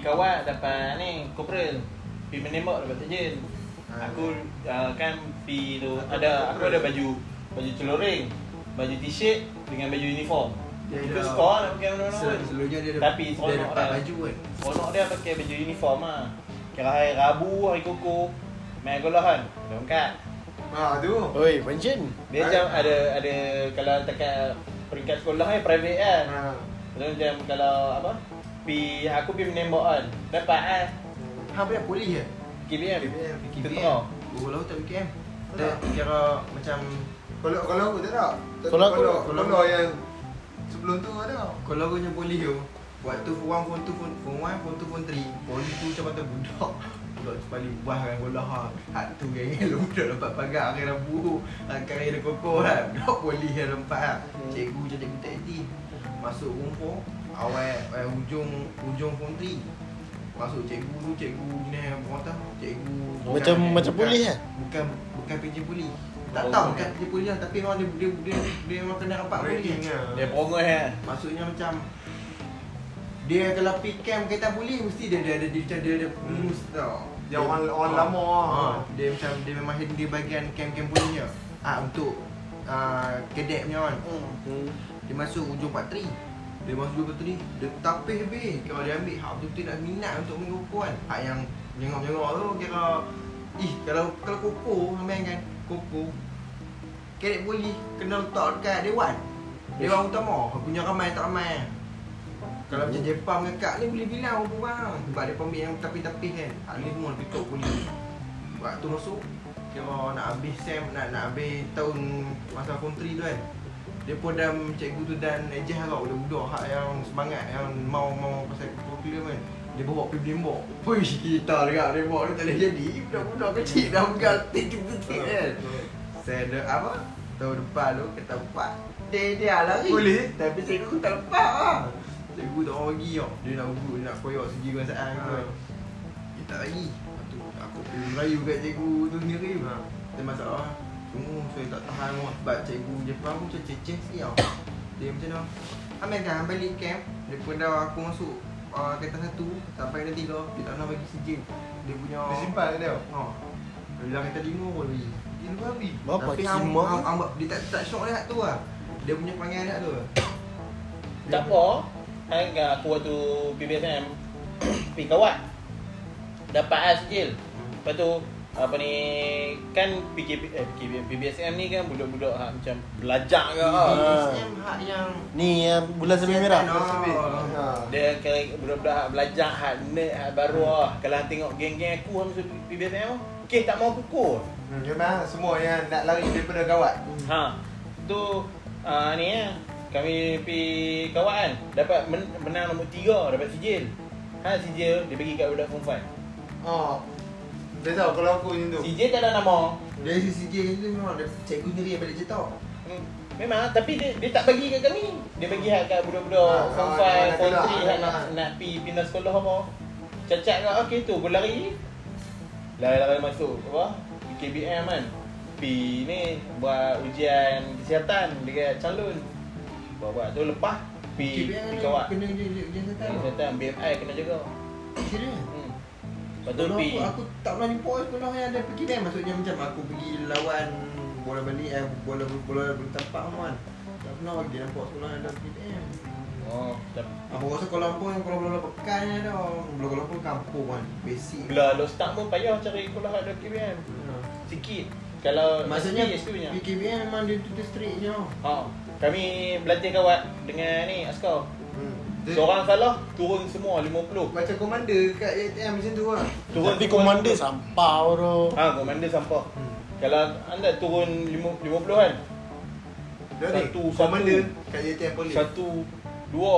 kawat dapat ni corporal. Pi menembak dapat sergeant. Ah. Aku uh, kan pi tu ada aku ada baju baju celoring, baju t-shirt dengan baju uniform. Dia Itu ada- sekolah nak pakai mana-mana pun. Selalunya dia ada Tapi dia empat dia. baju kan. Seronok dia pakai baju uniform lah. Kira hari Rabu, hari Koko, main golf kan. Lengkap. Ha tu. Oi, pension. Dia macam ada ada kalau dekat peringkat sekolah ni private kan. Ha. Lepas macam kalau apa? Pi aku pi menembak kan. Dapat kan. Hang punya polis ke? KBM. KBM. Tentera. Oh, lalu tak. Dia Tak. kira macam Kalau kalau aku tak. Tapi Kalau aku- kalau kalau- yang sebelum tu ada. kalau kau punya polis tu Waktu form 1, form 2, form form 1, form 2, form 3 Polis tu macam kata budak Budak tu paling buah kan bola ha Hak tu geng lu budak dapat pagar akhir Rabu Angkat air dia kokoh kan Budak polis yang lempat lah Cikgu macam cikgu tak aktif Masuk rumput Awal eh, ujung ujung form 3 Masuk cikgu tu cikgu jenis apa kata Cikgu Macam bukan- macam polis lah. Bukan bukan PJ polis tak Oh, tahu bukan. PJ polis lah Tapi memang dia dia dia, dia memang kena rapat polis lah. Dia perongoh kan. Maksudnya macam dia kalau pick camp kereta polis mesti dia dia ada dia, dia, dia ada rules tau. Yang orang orang Ah. lama. Ha, dia macam dia memang handle bahagian camp-camp polisnya. Ah untuk ah cadet punya kan. Hmm. Dia masuk ujung patri. Dia masuk ujung patri, dia tapis habis. Kalau dia ambil hak betul nak minat untuk main koko kan. Hak yang jengok-jengok tu kira ih kalau kalau koko main kan koko cadet polis kena letak dekat dewan. Dewan utama, punya ramai tak ramai. Kalau macam Jepang dengan ni boleh bilang berapa orang Sebab dia pambil yang tapi-tapi kan Ahli semua lebih top polis Waktu masuk Kira nak habis sem Nak nak habis tahun Masa kontri tu kan Dia pun dah cikgu tu dan ejah lah Budak-budak hak yang semangat Yang mau mau pasal curriculum kan. Dia bawa pergi blimbok Puish kita dekat blimbok ni tak boleh jadi. Budak-budak kecil dah pegang tik-tik kan. Saya ada apa? Tahun depan tu kata empat. Dia dia lari. Boleh? Tapi cikgu tak lepas lah Cikgu tak orang bagi tau Dia nak ugut, dia nak koyok segi kebangsaan Ha. tu Dia tak bagi Lepas tu aku pergi merayu kat cikgu tu sendiri. Ha. Ada masalah Semua saya tak tahan mak Sebab cikgu Jepang pun macam ceceh sikit tau Dia macam tu Ambil kan balik camp Dia pun dah aku masuk uh, kereta satu Sampai kereta tiga Dia tak nak bagi sijil Dia punya Dia simpan dia. Ha Dia bilang kereta lima pun bagi Dia babi. Tapi hang, kima? hang, hang, dia tak tak syok dia tu lah Dia punya perangai dia tu Tak apa. Kan aku waktu PBSM pi kawat. Dapat as sijil. Lepas tu apa ni kan PKP eh PKP, PBSM ni kan budak-budak ha, macam belajar ke ha. BSM hak yang Ni yang bulan sabit merah. Oh. Ha. Dia kira budak-budak hak belajar hak nerd hak baru lah. Kalau tengok geng-geng aku hang masuk PBSM kes tak mau pukul. Hmm, memang semua yang nak lari daripada kawat. Ha. Tu uh, ni ya. Kami pi kawan kan dapat men, menang nombor 3 dapat sijil. Ha sijil dia bagi kat budak form 5. Oh. Dia tahu kalau aku macam tu. Sijil tak ada nama. Dari sisi CJ tu memang dia cikgu sendiri yang balik cetak Hmm. Memang tapi dia, dia tak bagi kat kami. Dia bagi hak kat budak-budak form ah, 5, nak form keluar, 3 hak nak nak nak pi pindah sekolah apa. Cacat kat okey tu berlari. Lari-lari masuk apa? KBM kan. Pi ni buat ujian kesihatan dekat calon. Buat-buat tu lepas pi kawat. Kena je setan Kesihatan BMI kena jaga. Serius Hmm. Lepas tu Kalau pi aku, aku tak pernah jumpa sekolah yang ada pergi kan Maksudnya macam aku pergi lawan bola balik eh bola bola bola tapak tu kan Tak pernah lagi nampak sekolah yang ada pergi kan Oh, tapi Aku rasa Lumpur yang Kuala Lumpur pekan je tau Kuala Lumpur kampung kan Basic bila lo start pun payah cari sekolah ada KBM. Ha. Sikit. Kalau Maksudnya tu punya. PKBM memang dia tu strict je Ha. Kami berlatih kawat dengan ni askar. Dia Seorang salah turun semua 50. macam komander kat ATM macam tu lah. Turun Tapi komander 50. sampah bro. Ha, komander sampah. Hmm. Kalau anda turun 50 50 kan. Satu, komander satu. kat ATM polis. Satu, dua,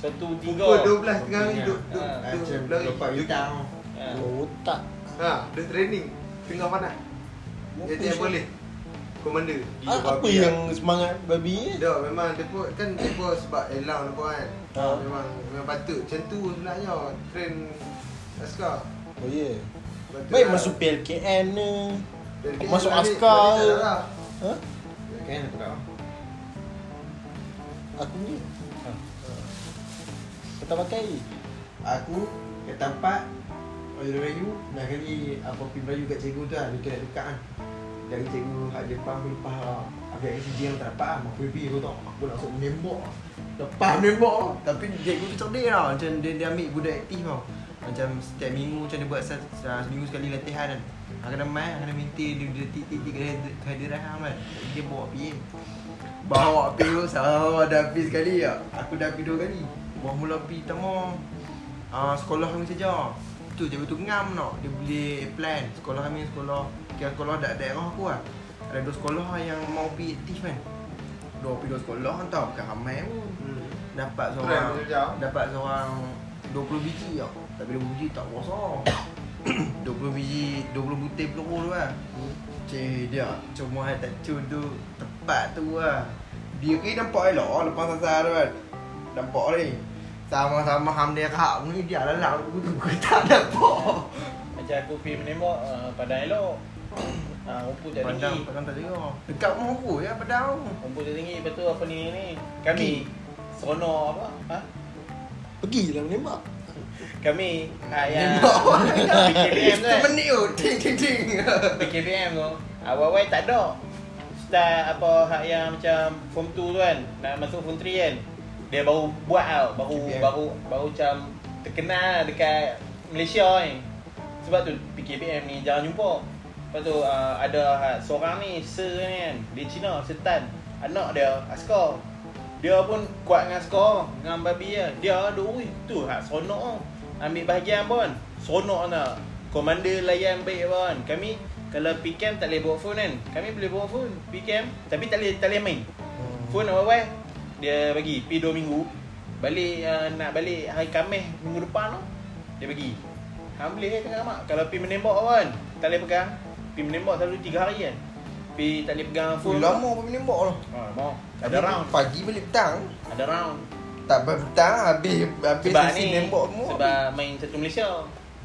satu, tiga. Pukul 12 tengah hari duk duk Ha, duk Macam. Lepas bintang Ha. Oh, tak. Ha, dia training tengah panas. ATM polis. Komander. Gila Ah, apa babi yang lah. semangat babi ni? Dah memang dia pun kan dia pun sebab elang dia pun kan. Ha. Memang memang patut macam tu sebenarnya train askar. Oh ya. Yeah. Patut Baik lah. masuk PLKN ni. Dia masuk askar balik lah. Ha? Kan aku tak Aku ni. Ha. Kau tak pakai? Aku Kat tempat Orang Melayu Nak kali Apa pergi Melayu kat cikgu tu lah Dia tu nak dekat kan Dari cikgu Hak lepas Lepas Habis ACG yang tak dapat lah Aku pergi aku tahu Aku nak masuk menembak Lepas menembak Tapi cikgu tu cerdik tau Macam dia, dia ambil budak aktif tau. Macam setiap minggu Macam dia buat se, se, Seminggu sekali latihan kan. Aku kena main Aku kena minta Dia, dia titik-titik kehadiran kan. Dia bawa pergi. Bawa pergi tu Sama dah pergi sekali ya. Aku dah pergi dua kali. Bawa mula pergi pertama uh, Sekolah kami saja Tu je betul ngam no. Dia boleh plan Sekolah kami sekolah Kira sekolah dak daerah aku lah. Ada dua sekolah yang mau pergi aktif kan. Dua pergi dua sekolah kan tau Bukan ramai pun. Hmm. Dapat seorang. Dapat seorang 20 biji tau Tapi 20 biji tak kuasa 20 biji 20 butir peluru tu lah Cik dia Cuma tak cun tu Tepat tu lah Dia kira nampak elok lah Lepas sasar tu kan. Nampak ni Sama-sama ham dia kak ni Dia lalang aku tu Aku tak nampak Macam aku pergi menembak uh, Padang elok uh, Rumput tak Pandang tinggi Pandang tak juga Dekat rumah aku ya padang Rumput tak tinggi Lepas tu apa ni ni Kami Seronok apa ha? Pergilah menembak. Kami uh, Yang Nembak PKBM tu kan Semenit tu Ting ting ting PKBM tu Awal-awal tak ada Start apa hak yang macam Form 2 tu kan Nak masuk Form 3 kan Dia baru buat tau Baru PKBM. baru baru macam Terkenal lah dekat Malaysia ni. Sebab tu PKBM ni jarang jumpa. Lepas tu uh, ada hak seorang ni Sir ni kan Dia Cina Setan. Anak dia askar. Dia pun kuat dengan askar Dengan babi dia. Dia ada ui Tu hak seronok tau Ambil bahagian pun Seronok nak Komander layan baik pun. Kami Kalau PCAM tak boleh bawa phone kan. Kami boleh bawa phone PCAM Tapi tak boleh, tak boleh main. Phone awal-awal Dia bagi Pergi 2 minggu. Balik uh, Nak balik hari Khamis Minggu depan tu Dia bagi. Hang boleh kan tengah mak? Kalau pergi menembak kan Tak boleh pegang. Pergi menembak selalu 3 hari kan. Pergi tak boleh pegang phone Full lama pun menembak lah Ha, mau. Ada round. Pagi balik petang. Ada round. Tak balik petang Habis Habis Sebab sesi ni nembak semua Sebab main satu Malaysia.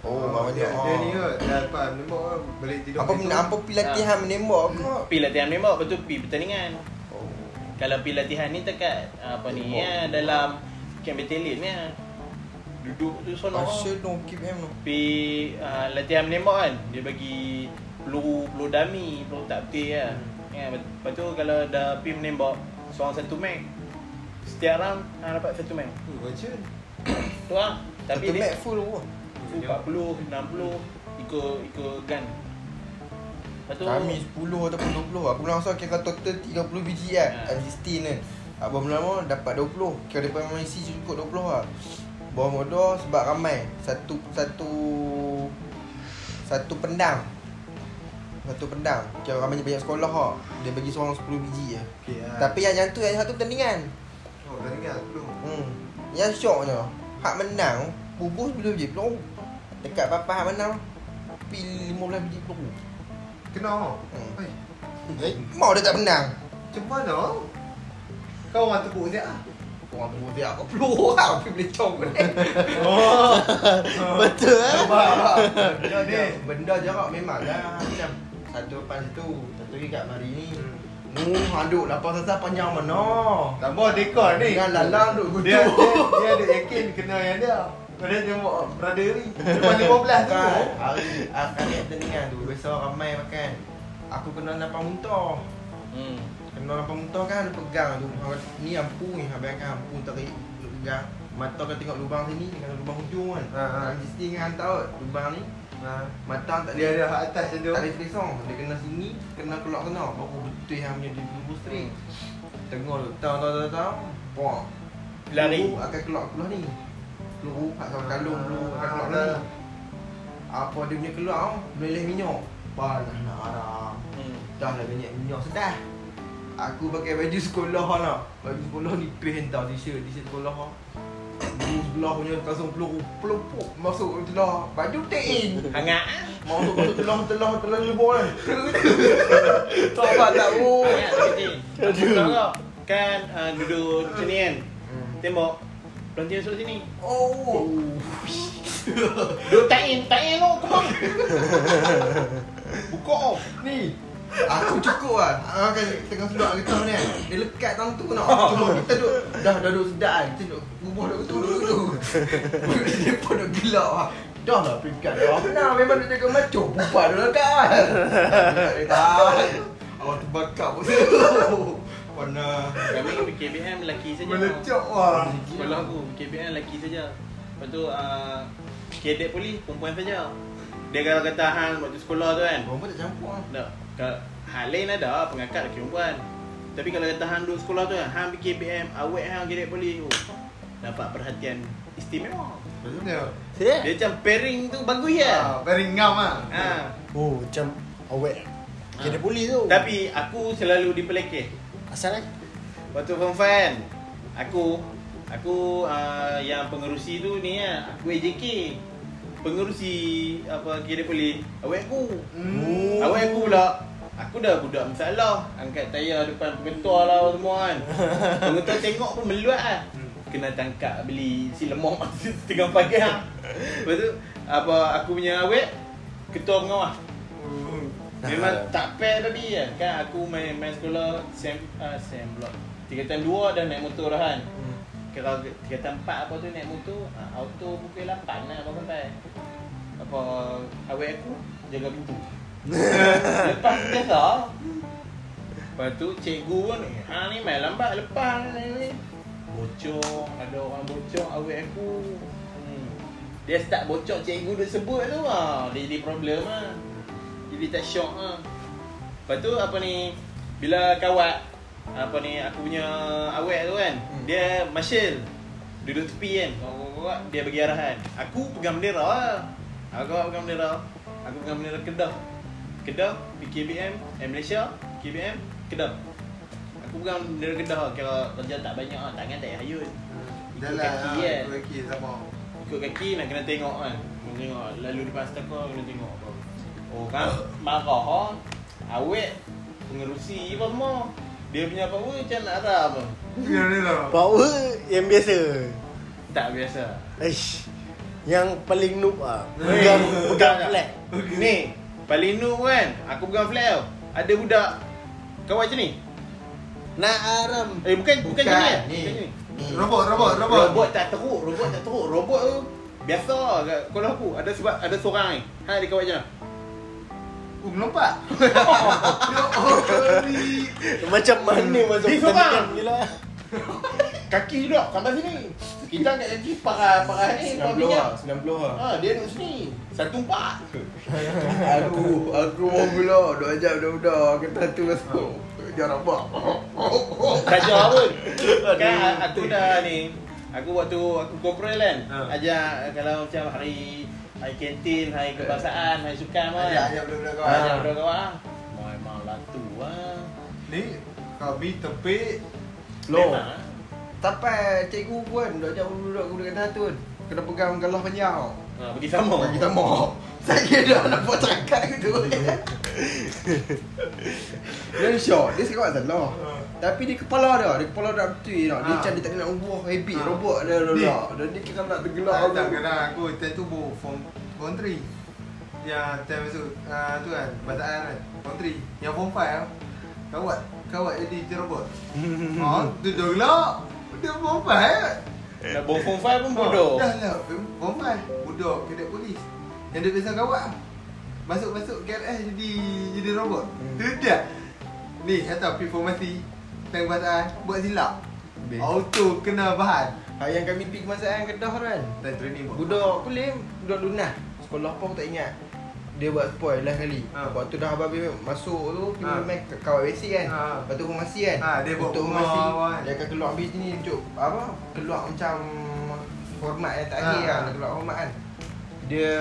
Oh, mak dia, banyak. dia ni kot Dah lepas menembak Balik tidur Apa apa apa pi latihan menembak ke? Pergi latihan menembak Lepas tu pergi pertandingan. Oh. Kalau pergi latihan ni dekat Apa ni ya Dalam Camp battalion ni ya. Duduk tu sonok Asyik no keep him no. Pergi uh, latihan menembak kan Dia bagi Peluru Peluru dummy Peluru tak betul lah ya, Lepas tu kalau dah pergi menembak Seorang satu mag Setiap round ha, dapat satu mag Oh, macam Tu lah Tapi Satu mat full full 40, 60 Ikut ikut gun Lepas tu Kami 10 ataupun 20. Aku bilang asal kira total 30 biji kan. Ya. M16 kan. Abang lama dapat 20. Kira daripada main isi cukup 20 lah. Bawah modal sebab ramai. Satu satu satu pendang. Satu pendang. Kira ramai banyak sekolah ha. Dia bagi seorang 10 biji je. Okay lah Tapi yang yang tu yang satu pertandingan. Oh aku belum Hmm. Yang syoknya Hak menang Bubuh 10 biji peluru Dekat papa hak menang Pi 15 biji peluru Kena Hmm. Eh, mau dia tak menang Macam mana Kau orang tepuk je ah Orang tu dia apa peluru lah Pergi boleh cong Oh Betul eh? Benda ni Benda jarak memang dah Macam Satu depan situ Satu lagi kat mari. Ni Nu haduk lapar sasar panjang mana Tambah dekor ni Dengan lalang duk dia, gutuk dia, dia ada yakin kena yang dia Kau dia tengok brother ni Lepas 15 tu. Kan Hari Hari pertandingan tu Biasa ramai makan. Aku kena lapar muntah. Hmm. Kena lapar muntah kan pegang tu. Ni ampu ni Habis kan ampu tarik pegang. Mata kau tengok lubang sini Dengan lubang hujung kan. Ha, ha. Kan Mesti dengan hantar Lubang ni. Ha. Mata tak Dia ada hak atas tu. Tak boleh selesong Dia kena sini Kena keluar sana Baru betul yang punya Dia berubah straight Tengok tu Tahu tahu tahu tahu Puang Lari. Peluru akan keluar keluar ni Peluru Kat sama kalung akan keluar keluar ni Apa dia punya keluar tau Meleleh minyak. Panas nak arah hmm. Dah lah banyak minyak sedah Aku pakai baju sekolah lah. Baju sekolah ni plain tau T-shirt T-shirt sekolah. Lah Bulu sebelah punya Kasung peluru Pelupuk Masuk telah Baju take in Hangat Masuk masuk telah telah telah lebur kan. Tak apa tak bu Hangat tak Kan uh, duduk macam ni kan Tembok Pelantian masuk sini. Oh. Duduk tak in Tak in lo Kau. Buka oh Ni. Aku cukup lah. Ah, kan tengah sedap getah ni kan. Dia lekat tang tu nak. Cuma kita duduk Dah dah duduk sedap kan. Kita duduk Bubuh duduk tu duduk tu. Dia pun duduk gelap lah. Dah lah peringkat dah Benar memang dia jaga macam Bupat dulu kan. Dia tahan Awak terbakar pun. tu Mana Kami PKBM lelaki saja. Melecok wah. Sekolah aku PKBM lelaki saja. Lepas tu uh, kadet polis perempuan saja. Dia kalau kata hang waktu sekolah tu kan. Perempuan tak campur lah Tak. Kalau hal lain ada pengangkat lelaki perempuan. Tapi kalau kata hang duduk sekolah tu kan, hang PKBM, awet hang kadet polis. Oh, dapat perhatian istimewa. Betul. Saya? Dia macam pairing tu bagus ya. Ah, very ngam ah. Ha. Oh, macam awet. Kira polis tu. Tapi aku selalu dipelekeh. Asal eh? Waktu form 5 kan Aku Aku uh, yang pengerusi tu ni kan Aku AJK Pengerusi apa kira boleh Awak aku. Hmm. Awak aku pula. Aku dah budak masalah. Angkat tayar depan pengetua lah semua kan. Pengetua tengok pun meluat lah Kena tangkap beli si lemong Setengah pagi lah Lepas tu apa, Aku punya awet Ketua pengawal Memang tak fair tadi kan Kan aku main, main sekolah Sem, uh, sem pula Tingkatan 2 dah naik motor dah kan Hmm. Kalau tingkatan 4 apa tu naik motor uh, Auto pukul 8 lah apa sampai Apa Awet aku jaga pintu Lepas biasa Lepas tu cikgu pun Ha ni main lambat lepas ni, ni. Bocor Ada orang bocor awet aku hmm. Dia start bocor cikgu dia sebut tu ha. Dia jadi problem lah Jadi tak syok lah Lepas tu apa ni Bila kawat Apa ni aku punya awet tu kan Hmm. Dia marshal Duduk tepi kan. Dia bagi arahan. Aku pegang bendera. Lah Aku pegang bendera. Aku pegang bendera Kedah. Kedah PKBM eh, Malaysia KBM Kedah. Aku pegang bendera Kedah. Kira kerja tak banyak lah Tangan tak payah hayun Ikut lah. kaki kan. Kaki sama. Ikut kaki nak kena tengok kan. Kena tengok Lalu depan stakar kena tengok Oh kan Marah ha Awet Pengerusi apa semua Dia punya power macam nak haram Ya ni lah. Power yang biasa. Tak biasa Aish. Yang paling noob ah. Pegang pegang tak. flag. Ni Paling noob kan Aku pegang flag tau Ada budak Kawan macam ni Nak aram. Eh bukan Bukan, Bukan, macam ni ni Robot, robot, robot. Robot tak teruk Robot tak teruk Robot tu Biasa kat sekolah aku Ada sebab Ada seorang ni Hai dia kawan macam mana Uh, melompat. ya Allah ni. Macam mana masuk Ni pertandingan seorang. ni lah. Kaki duduk sampai sini Kita angkat kaki Parah Parah ni 90 Parah minyak lah 90 lah Ha, dia duduk sini Satu empat Aku Aku mau pula Duk ajak budak-budak Kata tu masuk Jangan nampak Saja pun Kan aku dah ni Aku waktu aku corporal kan Ha. Ajak kalau macam hari Hari kantin, hari kebangsaan, hari sukan kan Ajak, ajak budak-budak kawan. Ajak budak kawan Memang latu lah Ni kami Memang, ah. Sampai cikgu pun Duk ajak budak-budak Budak kata tu Kena pegang galah panjang ha, Bagi sama. Bagi tambah Saya dah nampak cakap gitu Dia syok Dia cakap tak salah Tapi dia kepala dia Dia kepala dah betul tau Dia Ha. macam dia tak nak ubah habit Ha. Robot dia dah Ni. dah Dan dia kira nak tergelak Tak tak kadang aku time tu bawa form 3. Yang time masuk uh, tu kan bataan kan. Form 3. Yang form 5 tau. Kawat kawat jadi je robot. Ha, tu dah gelak. Dia form 5 kan. Nak bawa form 5 pun bodoh Dah lah form 5. Budak kedek polis. Yang dia biasa kawat. Masuk-masuk KRS jadi jadi robot. Hmm. Tu dia. Ni kata informasi tentang bataan buat silap. Habis. Auto kena bahan. Ha, yang kami pergi kemasaan Kedah tu kan Time training buat. Budak kulim Budak lunas Sekolah apa aku tak ingat Dia buat spoil last kali Ha. Waktu dah habis masuk tu Pergi Ha. main kawat basic kan Ha. Lepas tu formasi kan Ha, dia buat Untuk formasi kan. Dia akan keluar habis ni Untuk apa Keluar macam Hormat yang tak akhir Ha. kan Dia keluar hormat kan Dia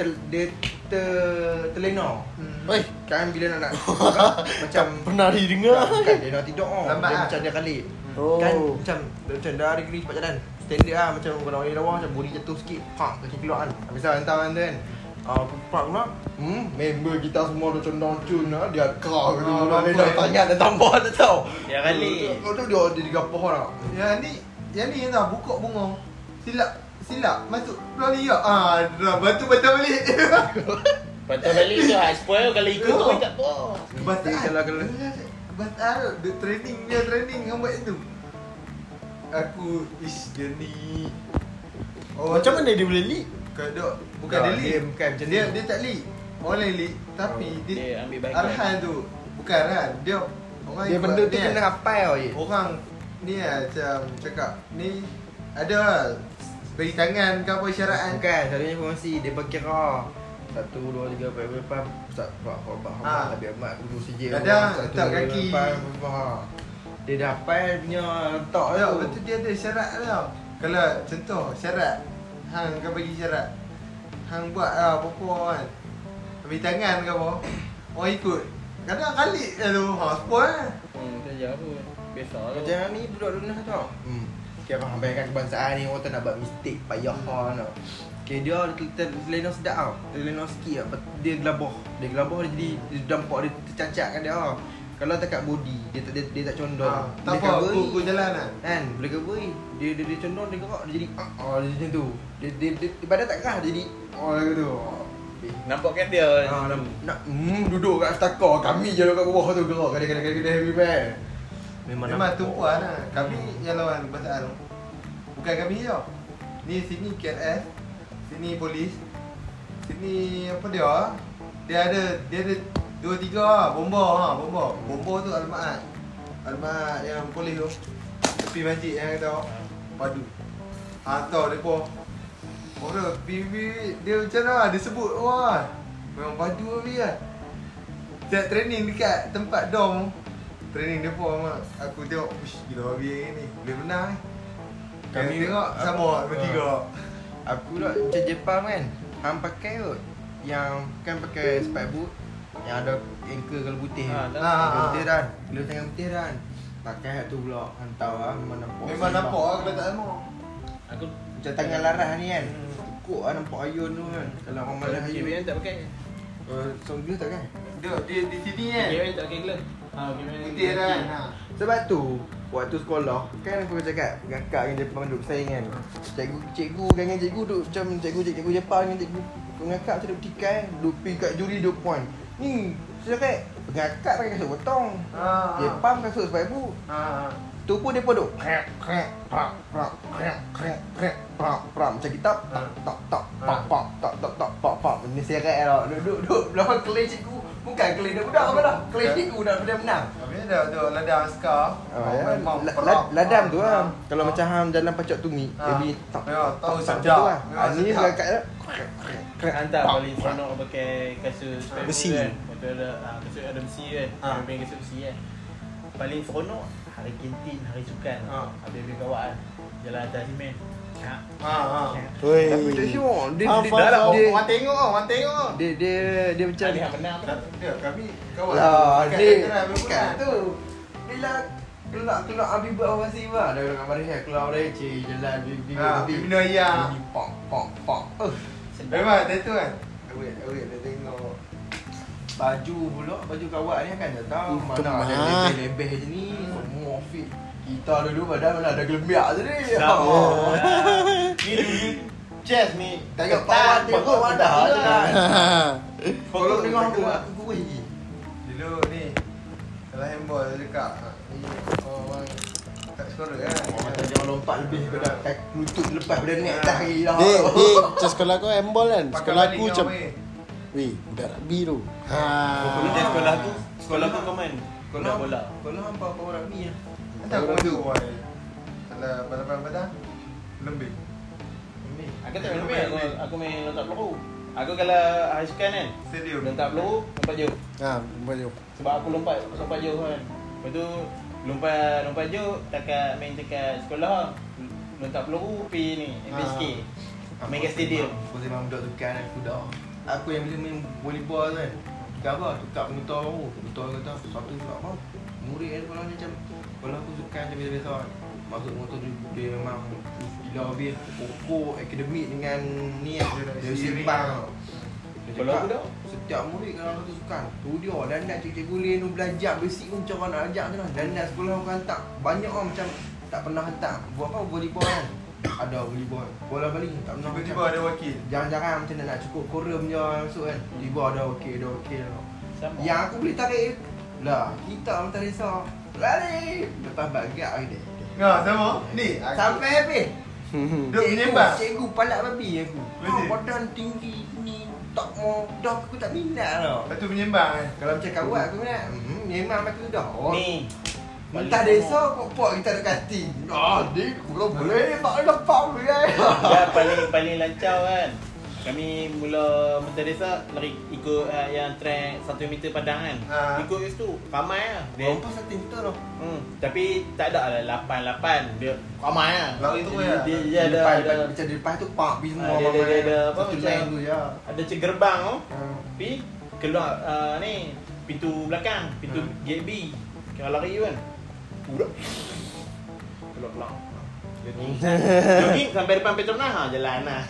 ter, Dia ter, terlena Hmm. Oi, Kan bila nak nak Macam pernah didengar. Kan dia nak tidur. Oh. Lambat Dia lah. macam dia kali Oh. Kan macam dia macam dah hari kali cepat jalan. Standard lah macam kalau orang lawa macam body jatuh sikit. Pak kaki keluar kan. Habis lah hantar kan tu kan. Ah, pak keluar Hmm, member kita semua dah condong cun lah Dia kau Oh, oh, Dia nampak, dah tanya dia tambah tak tahu. Ya kali Kau tu dia dia digapah lah Yang ni Yang ni yang dah buka bunga. Silap Silap Masuk Keluar liak Ah dah Batu batal balik Patut balik tu high spoil kalau ikut tu Oh. tak apa. Kebataan. Dia kalau- kalau- Kebataan tu. Dia training, dia training hang buat itu. Aku ish dia ni. Oh, Macam mana dia boleh lead? Kedok bukan Tak, dia dia bukan macam dia dia tak lead. Orang lain lead tapi Oh, dia, dia ambil bahagian. Arhan tu bukan kan. Dia orang Dia benda tu kena kan. hafal tau je. Orang ni lah macam cakap ni ada lah bagi tangan ke apa isyaratan. Bukan, selalunya promosi dia berkira satu, dua, tiga, empat, lima, enam, Ustaz, Pak, Pak, Pak, Ha. Pak, Nabi Ahmad, Kudu Sijil Kadang letak kaki. Dia hafal punya letak Ya, tu betul dia ada syarat tau. Kalau contoh syarat hang kan bagi syarat. Hang buat lah apa-apa kan. Ambil tangan ke apa. Orang ikut. Kadang kali lah tu. Ha, spoil lah. Hmm, saja pun. Biasa lah. Macam ni budak lunas tau hmm. Kira faham bayangkan kebangsaan ni Orang tak nak buat mistake Payah hmm. tau Okay, dia terlenor sedap tau Terlenor sikit tau Dia gelabah Dia gelabah dia jadi Dia nampak dia tercacat kan dia tau Kalau tak kat body Dia tak dia, dia tak condong Ha, tak apa, aku, aku jalan lah. Kan boleh cover ni. Dia dia, dia condong dia gerak dia jadi ah oh, dia macam tu. Dia dia, dia, dia badan tak kerah jadi oh dia tu. Nampak kan dia. Ah, nak, nak hmm, duduk kat stakar Kami je kat bawah tu gerak Kadang-kadang kadang heavy band Memang, Memang tumpuan lah. Kami yang lawan kebangsaan. Bukan kami je. Ni sini KRS. Sini polis. Sini apa dia? Dia ada dia ada dua tiga lah. Bomba ha, bomba. Bomba tu almaat. Almaat yang polis tu. Tepi masjid yang kata padu. Hantar depa. Orang bibi dia macam mana dia sebut wah. Memang padu habis lah. Setiap training dekat tempat dom Training depa mak. Aku tengok Ush gila habis ni Boleh menang ni Kami Kami- tengok aku- sama ah. bertiga Aku tak macam Jepang kan Hang pakai kot Yang kan pakai spike boot Yang ada ankle kalau putih Ha, dah. Ah, Ankle ah. putih kan Kalau tangan putih kan Pakai hat tu pula Hantar lah memang nampak Memang nampak lah kalau tak sama Aku Macam tangan laras ni kan Hmm. Tekuk lah nampak ayun tu kan Kalau orang malas ayun tak pakai. Uh, Songgle tak kan Dia dia di sini kan KBN tak pakai glove. Ha, KBN. Putih kan ha. Sebab tu Waktu sekolah Kan aku cakap dengan Jepang duduk bersaing kan Cikgu Cikgu dengan cikgu duduk Macam cikgu Cikgu Jepang dengan cikgu Kau ngakak macam duduk tikai Duduk pergi kat juri 2 point Ni Saya cakap Ngakak pakai kasut potong Ha. ha. Jepang kasut sebab ibu Ha. ha. Tu pun dia pun duduk Krek krek Prak prak Krek krek Krek prak prak Macam kita Tak tak tak Pak pak Tak tak tak Pak pak Ini seret tau Duduk duduk Belakang kelih cikgu Bukan kelih dia budak apa dah Kelih cikgu dah dia menang Habis ada tu ladang askar Ah, ya. Memang La- perak. la- ladam tu lah. Ha. Kalau macam ham jalan pacak tumi, bunyi tak Ya, tahu tak macam sedap. tu lah. Ah, ni sekarang kat dia. Hantar paling seronok pakai kasut Besi. kan. Tu ada ah, kasut ada besi kan. Ha. Kasut besi kan. Paling seronok hari kantin, hari sukan. Ha. Habis-habis kawan jalan atas simen. Ha. Ha ha. Woi. Tapi tak syok. Dia Faham, dia faham, Dah lah, dia Orang tengok ah, orang tengok. dia dia dia macam menang apa? Dia kami kawan. lah dia bukan tu. Bila keluar keluar Habib buat apa sih bah? Ada kat Malaysia keluar dari cik jalan di di Ha, bina ayam. Pok pok pok. Eh, Memang dia tu kan. Awet awet dia tengok. baju pula baju kawat ni kan tak tahu mana ada lebih-lebih je ni semua fit kita dulu badan mana ada gelembak je ni Sama. Ni dulu chest ni. Bagus ada ketat je lah. kan. Kalau dengar aku aku gurih. Dulu ni Kalau handball dia cakap ha, Ni orang Tak skor kan Macam jangan lompat lebih pada kaki lutut lepas pada net dah lagi dah. Dek, macam sekolah kau handball kan? Sekolah aku kau macam. Weh, budak rugby tu Ha dia sekolah tu, sekolah tu kau main. Kalau Bola bola. Kalau hampa orang ni ah. Aku maju boy Kalau pada-pada Lembik Aku tak main main, aku, aku main lontar peluru. Aku kalau high sukan kan, Stadium lontar peluru, lompat jauh. Ha, baju Sebab aku lompat lompat jauh kan. Lepas tu lompat lompat jauh takat main dekat sekolah lontar peluru pergi ni MPSK. Main kat stadium. Aku memang budak tukar aku dah. Aku yang bila main volleyball kan. Tukar apa? Tukar pengutar baru. Pengutar kata satu tak apa. Murid kan kalau macam kalau aku suka macam biasa-biasa. Masuk motor dia, dia memang gila habis pokok akademik dengan ni kan. Dia simpang. Kalau aku dah. Setiap murid kalau satu sukan Tu dia Dan nak cikgu lain tu belajar Basic pun macam mana nak ajak tu lah Dan nak sekolah aku hantar Banyak orang macam Tak pernah hantar Buat apa volleyball kan Ada beli bola. Bola balik tak pernah Tiba-tiba macam. ada wakil. Jarang-jarang macam nak, nak cukup korum je masuk kan. Tiba ada okey, ada okey. Sama. Yang aku boleh tarik lah, kita minta risau. Lari. Lepas bagak dia. Ha, sama. Ni, aku- Sampai habis. Duk menyembang. Cikgu palak babi aku. Betul. Oh, badan tinggi ni tak mau dah aku tak minat tau. Lepas tu menyembang kan. Kalau macam kawan aku minat. Hmm, memang aku dah. Oh, Ni. Minta desa pok-pok kita dekat kati. Ah, dia kalau boleh tak lepas boleh. Dia paling paling lancau kan. Kami mula minta desa lari ikut uh, yang trek 1 meter padang kan. Ha. Ikut kat situ. Ramai lah. Dia, Rompas satu betul tau. hmm, tapi tak ada lah 8 8. Dia ramai lah. Lari tu dia, ya. dia, dia ada depan, ada depan, macam di depan tu pak pergi semua Ah, dia- dia- dia ada apa, Satu macam- tu ya. ada cek gerbang tu. Hmm. Tapi keluar uh, ni pintu belakang, pintu Hmm. gate B. Kira lari tu kan. Udah. Keluar keluar. Jogging. Jogging sampai depan Petronas ha jalan lah.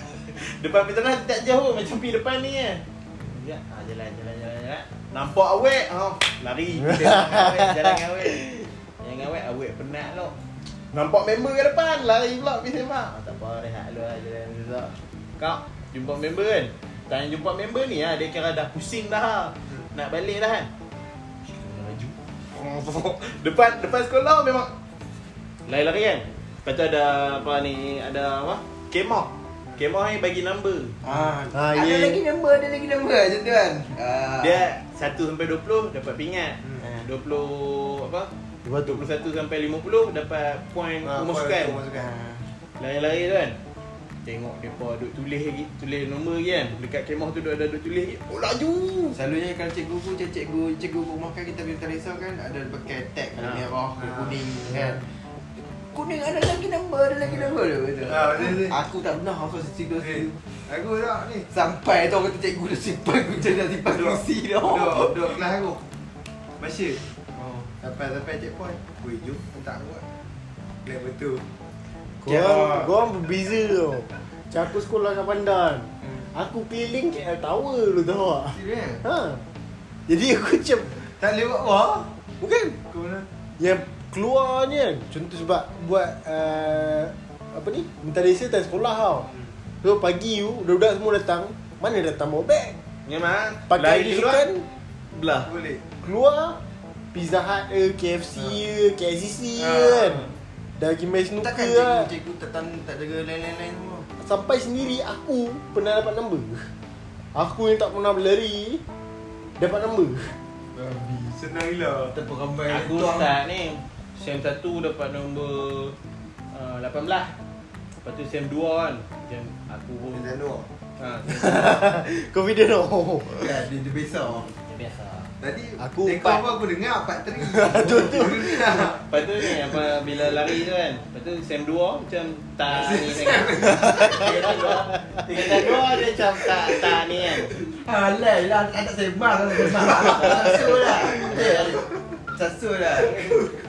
Depan Petronas tak jauh macam pi depan ni kan. Ya, ha, jalan jalan jalan jalan. Nampak awek ha lari. Awek, jalan dengan awek. Yang awek awek penat lo. Nampak member kat depan lari pula pergi semak. Ha, tak apa rehat dulu lah jalan dulu. Kau jumpa member kan. Tanya jumpa member ni ha, dia kira dah pusing dah. ha. Nak balik dah kan. Depan depan sekolah memang lari-lari kan. Lepas tu ada apa ni, ada apa? Kemah. Kemah ni bagi number. Ah, Ah, ada ya. lagi nombor, ada lagi nombor macam tu kan. Ah. Dia 1 sampai 20 dapat pingat. Hmm. Hmm. 20 apa? Lepas tu 21 sampai 50 dapat point Ha, pemasukan. Pemasukan. Ah. Lari-lari tu kan. Tengok depa duk tulis lagi, tulis nombor lagi kan. Dekat kemah tu duk ada duk tulis lagi. Oh laju. Selalunya kalau cikgu aku, cikgu cikgu cikgu aku makan kita risau kan ada pakai tag ha. merah, Ha. kuning kan. Kuning ada lagi nombor, ada lagi nombor. Ha, betul. Aku tak pernah hafal situ Eh, situ. Aku dah ni. Sampai tu kata cikgu dah simpan aku dah simpan Duduk. kursi dah. Duduk, duduk kelas aku. Malaysia. Oh. Sampai sampai checkpoint. Weh, jom tak buat. Kelas betul. Korang, korang berbeza tau Macam aku sekolah kat Pandan Hmm. Aku keliling KL Tower dulu tau tak Serius? Ha Jadi aku macam Tak lewat wah. Bukan Ke mana? Yang keluarnya. Kan Contoh sebab buat uh, Apa ni? Minta desa time sekolah tau. So pagi tu Budak-budak semua datang. Mana datang bawa beg? Memang Pakai lari ni keluar, kan belah. Boleh. Keluar Pizza Hut ke KFC ke KCC Ha. kan? Dah pergi main snooker Takkan lah cikgu cikgu tak tan- tak jaga lain-lain semua. Sampai sendiri aku pernah dapat nombor Aku yang tak pernah berlari Dapat nombor Babi. Senang gila. Tepuk ramai Aku start ni Sem 1 dapat nombor uh, 18 Lepas tu sem 2 kan Sem aku pun Nintendo. ha, Confident tau Kan dia dia besar. sem biasa Tadi Aku empat. apa aku dengar part 3. Tu, tu. Lepas tu ni apa bila lari tu kan Lepas tu sem 2 macam tak ni Sem- kan Tingkatan 2 Tingkatan 2 dia macam tak tak ni kan Halal lah, tak nak sembang lah sembang. Sasul lah. Sasul lah.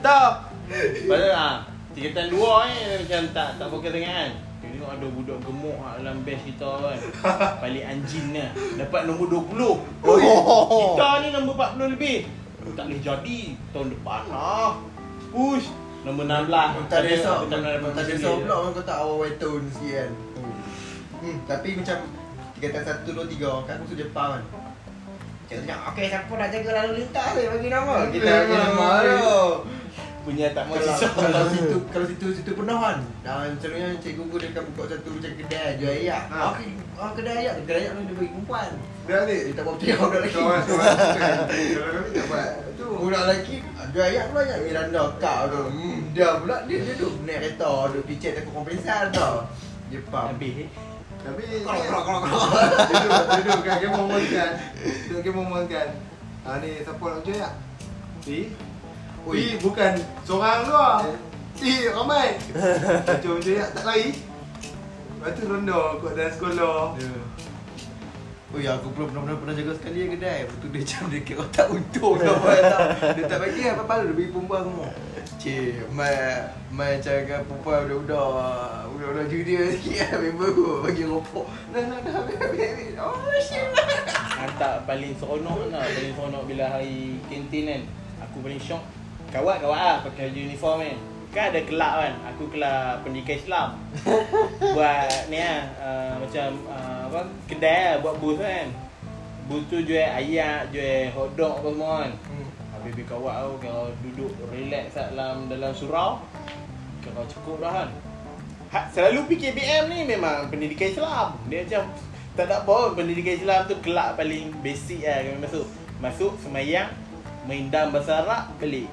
Tak Lepas tu ha, Tingkatan 2 ni dia macam tak tak fokus sangat kan. Tengok ada budak gemuk kat dalam batch kita kan. Paling anjing ni Dapat nombor 20 Oh. Kita ni nombor 40 lebih. Tak boleh jadi Tahun depan lah. Push. Nombor 16 Tak ada esok, Kita dapat tak ada esok pula orang kata awal white tone sikit kan. Hmm, tapi macam tingkatan satu, dua, tiga kan musuh Jepang kan. Cakap, okey siapa nak jaga lalu lintas ni bagi nama. Kita bagi nama tu. Punya tak mau Kalau, sisa kalau situ kalau situ situ penuh kan. Dan selalunya cikgu pun dia akan buka satu macam kedai jual ayak. Ha. Okey, ah, kedai ayak, kedai ayak ni dia bagi perempuan. Dah ni. Dia tak buat betul budak lelaki. Kalau kami tak buat. Tu. Budak lelaki jual ayak pula ayak Miranda kau tu. Hmm, dia pula dia dia duduk naik kereta, duduk picit aku kompensan tau. Jepang. Habis eh Tapi krok krok krok. Duduk duduk kat game memuaskan. Duduk game memuaskan. Ah ni siapa nak cuy tak? Si. Ui. Bukan seorang tu ah. Si, ramai. Cuy cuy tak lari. Lepas tu ronda kot dalam sekolah. Ya. Oh ya, aku belum pernah, pernah, pernah jaga sekali yang kedai. Tu dia macam dia kira tak untung dah buat tau. Dia tak bagi apa-apa dia bagi perempuan semua. Cik, mai mai jaga perempuan budak-budak. Budak-budak junior sikit lah member aku bagi rokok. Nah, nah, nah. Oh, shit. Hantar paling seronok lah Paling seronok bila hari kantin kan Aku paling syok Kawat kawat lah pakai uniform kan Kan ada kelab kan? Aku kelab pendidikan Islam. Buat ni lah uh, Macam uh, apa Kedai lah Buat booth kan. Booth tu jual ayat Jual hotdog apa semua kan. Hmm. Habis pergi kawat tau Kalau duduk relax kat dalam Dalam surau Kalau cukup dah kan. Ha, Selalu PKBM ni memang pendidikan Islam. Dia macam Tak nak apa Pendidikan Islam tu kelab paling basic lah kami masuk. Masuk semayang Main dam bahasa Arab Balik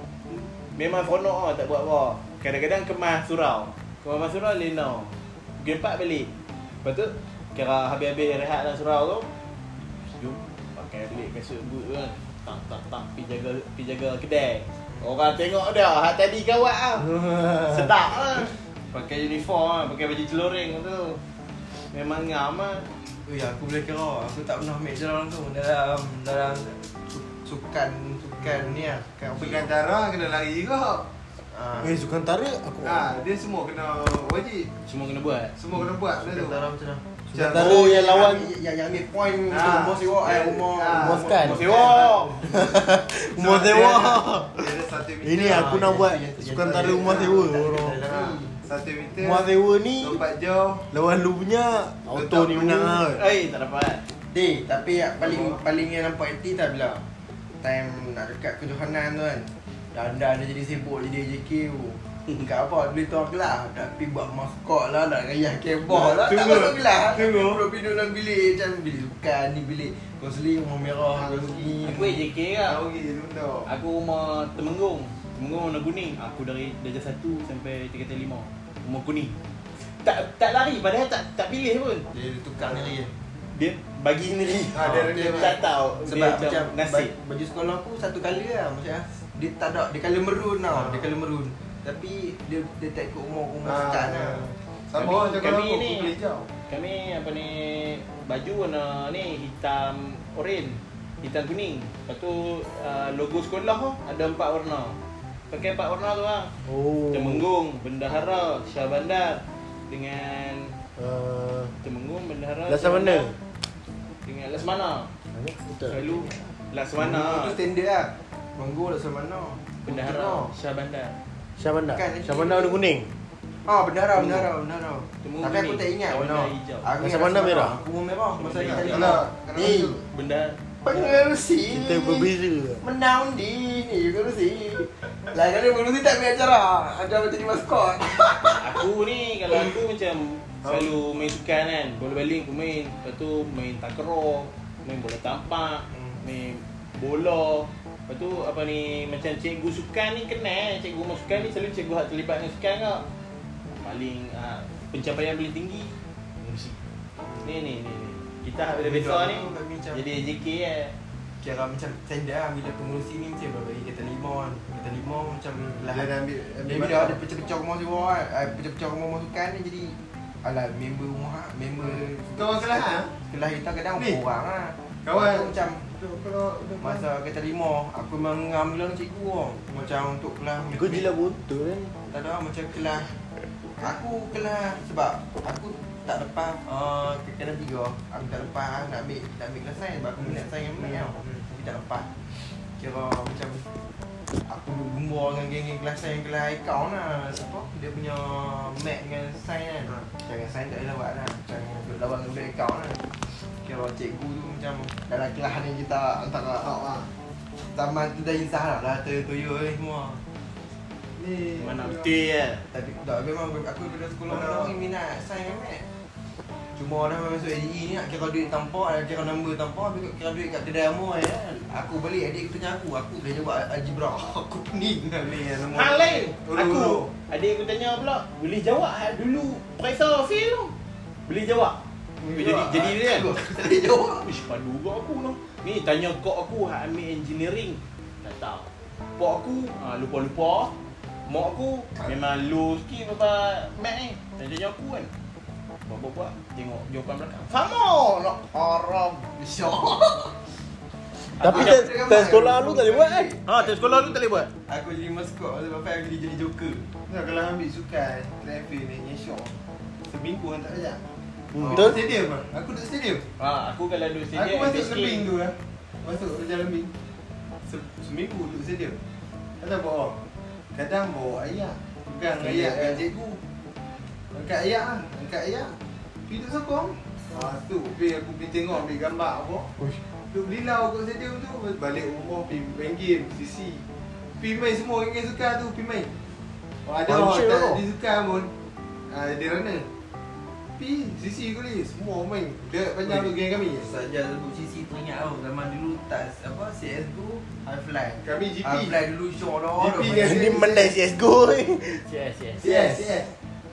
Memang seronok lah tak buat apa Kadang-kadang kemas surau Kemas surau Lena Pukul 4 balik Lepas tu Kira habis-habis rehat dalam surau tu Jom Pakai balik kasut boot tu kan Tak tak tak Pergi jaga, pergi jaga kedai Orang tengok dah Hak tadi kawat lah Sedap lah Pakai uniform lah Pakai baju celoring tu Memang ngam lah Ui, aku boleh kira Aku tak pernah ambil dia langsung Dalam Dalam su- Sukan Sukan ni lah Sukan Sukan darah kena lari kau. Ah. Eh sukan tara aku. Ha, dia semua kena wajib. Semua kena buat? Semua kena buat Sukan tu. darah macam mana? Sukan tara yang lawan. Yang, yang, yang ambil point Ah. Untuk rumah sewa Eh sewa So, sewa dia- Dia ada satu meter. Ini aku nak buat. Sukan sewa orang. Ha, Satu meter. Rumah sewa ni Lompat jauh. Lawan lu punya Auto ni menang lah Eh tak dapat. Deh, tapi paling paling yang nampak aktif tak bila? Time nak dekat kejohanan tu kan Dandan dia jadi sibuk jadi AJK tu Enggak apa, beli tu kelas Tapi buat maskot lah, nak gayah kebol lah. Tak masuk kelas Tunggu. Duduk duduk dalam bilik. Macam bilik sukan ni bilik Konseli rumah merah ni Aku AJK lah. Pergi dia. Aku rumah Temenggung. Temenggung warna kuning. Aku dari darjah 1 sampai tingkatan 5 Rumah kuning. Tak tak lari. Padahal tak tak pilih pun. Dia dia tukar ni lagi. Dia bagi sendiri. Ah, dia dia tak tahu. Sebab dia macam nasib. ba- baju sekolah aku satu colour lah Macam dia tak ada, dia colour maroon tau Ah. Dia colour maroon Tapi dia dia tak ikut umur umur Ha, sukan lah Sama Kami- macam kami aku ni- hijau. Kami apa ni baju warna ni hitam oren, hitam kuning. Lepas tu uh, logo sekolah tu ada empat warna. Pakai empat warna tu lah. Oh Temenggung, Bendahara, Shah Bandar dengan uh, Temenggung, Bendahara. Shah mana? Dengan Lasmana. Betul Selalu Lasmana, tu standard lah Manggu lah sama mana Bendahara, Shah Bandar. Syah Bandar Bukan, Syah Bandar warna kuning Ah bendara bendara bendara. Temu Tapi aku tak ingat warna. hijau. Aku Masa mana rasa merah? Aku merah masa ni tadi. Kalau Ni Benda pengerusi. Kita berbeza Menang di ni pengerusi. Lah kan pengerusi tak ambil acara. Acara jadi maskot. Aku ni kalau aku macam selalu main sukan kan Bola baling aku main Lepas tu main takraw Main bola tampak Hmm. Main bola Lepas tu apa ni Macam cikgu sukan ni kenal Cikgu rumah sukan ni selalu cikgu hak terlibat dengan sukan kau Paling uh, Pencapaian paling tinggi Musik Ni ni ni ni Kita hak bila besar ni Jadi AJK eh kira macam standard lah bila pengerusi ni macam bagi kata lima kan. Kata lima macam lah. dia dah ambil Dia ambil bila bakar. ada pecah-pecah rumah sewa kan. eh, Pecah-pecah rumah masukan ni jadi Alah member rumah member Kau orang kelas ha? Kelas kita kadang Ni. orang lah Kawan. Lepas tu Macam Kalau Masa kata lima Aku memang ngambil cikgu orang. Macam untuk kelas Kau jilat botol kan Tak ada macam kelas Aku kelas Sebab Aku tak lepas uh, Kena tiga. Aku tak lepas Nak ambil Nak ambil kelas sains Sebab aku minat sains yang math tau. Tapi tak lepas. Kira macam Aku gembor dengan geng-geng kelas sains Kelas account lah. Apa Dia punya math dengan sains kan. Jangan sains tak boleh lawat lah. Macam duduk lawan dengan account lah Kira cikgu tu macam Dalam kelas ni kita Antara Ah, Taman tu dah insah lah Dah tuyul ni semua Ni Mana betul ya tapi tak memang aku bila sekolah Mana? orang minat sains dengan mat. Cuma dah masuk ADE ni nak kira duit tanpa, nak kira nombor tanpa, habis kira duit kat kedai amu kan. Aku balik adik aku tanya aku, aku dah jawab algebra. Aku pening. Ni yang nombor. Hal lain Aku. Adik aku tanya pula Boleh jawab dulu Periksa feel tu Boleh jawab Jadi jadi dia kan? Tak boleh jawab. Ish padu juga aku tu Ni tanya kok aku hak ambil engineering. Tak tahu. Pok aku ha, lupa-lupa. Mak aku memang low sikit apa mat ni. Tanya aku kan. Buat-buat Tengok jawapan belakang. Sama Nak haram. Syok. Tapi Aku tes dah- tes sekolah lu tak boleh buat kan Ha, tes sekolah tu tak boleh buat? Aku jadi maskot masa bapak aku jadi joker. Nah, kalau ambil sukan Traffic ni Nyesok Seminggu kan tak ajak Hmm, Oh, Betul? Stadium lah Aku duduk stadium. Ha, aku kalau duduk Aku stadium masuk SK. lebing tu lah Masuk kerja lebing Se- Seminggu duduk stadium. Kata bawa Kadang bawa ayah. Pegang ayat dengan cikgu. Angkat ayat lah Angkat ayat Pergi duduk sokong. Ah tu. Pergi aku pergi tengok ambil gambar apa. Duduk belilau kat stadium tu. Balik rumah pergi main game CC Pergi main semua orang yang suka tu Pergi main. Oh, Ada orang tak tau. dia suka pun. Ah, Dia runner Pergi CC kali Semua main Dia panjang tu geng kami Saja sebut CC tu ingat tau Zaman dulu tak apa CSGO Half-Life Kami GP Half-Life dulu show dah GP? Ini menang CSGO ni. Yes, yes. Yes yes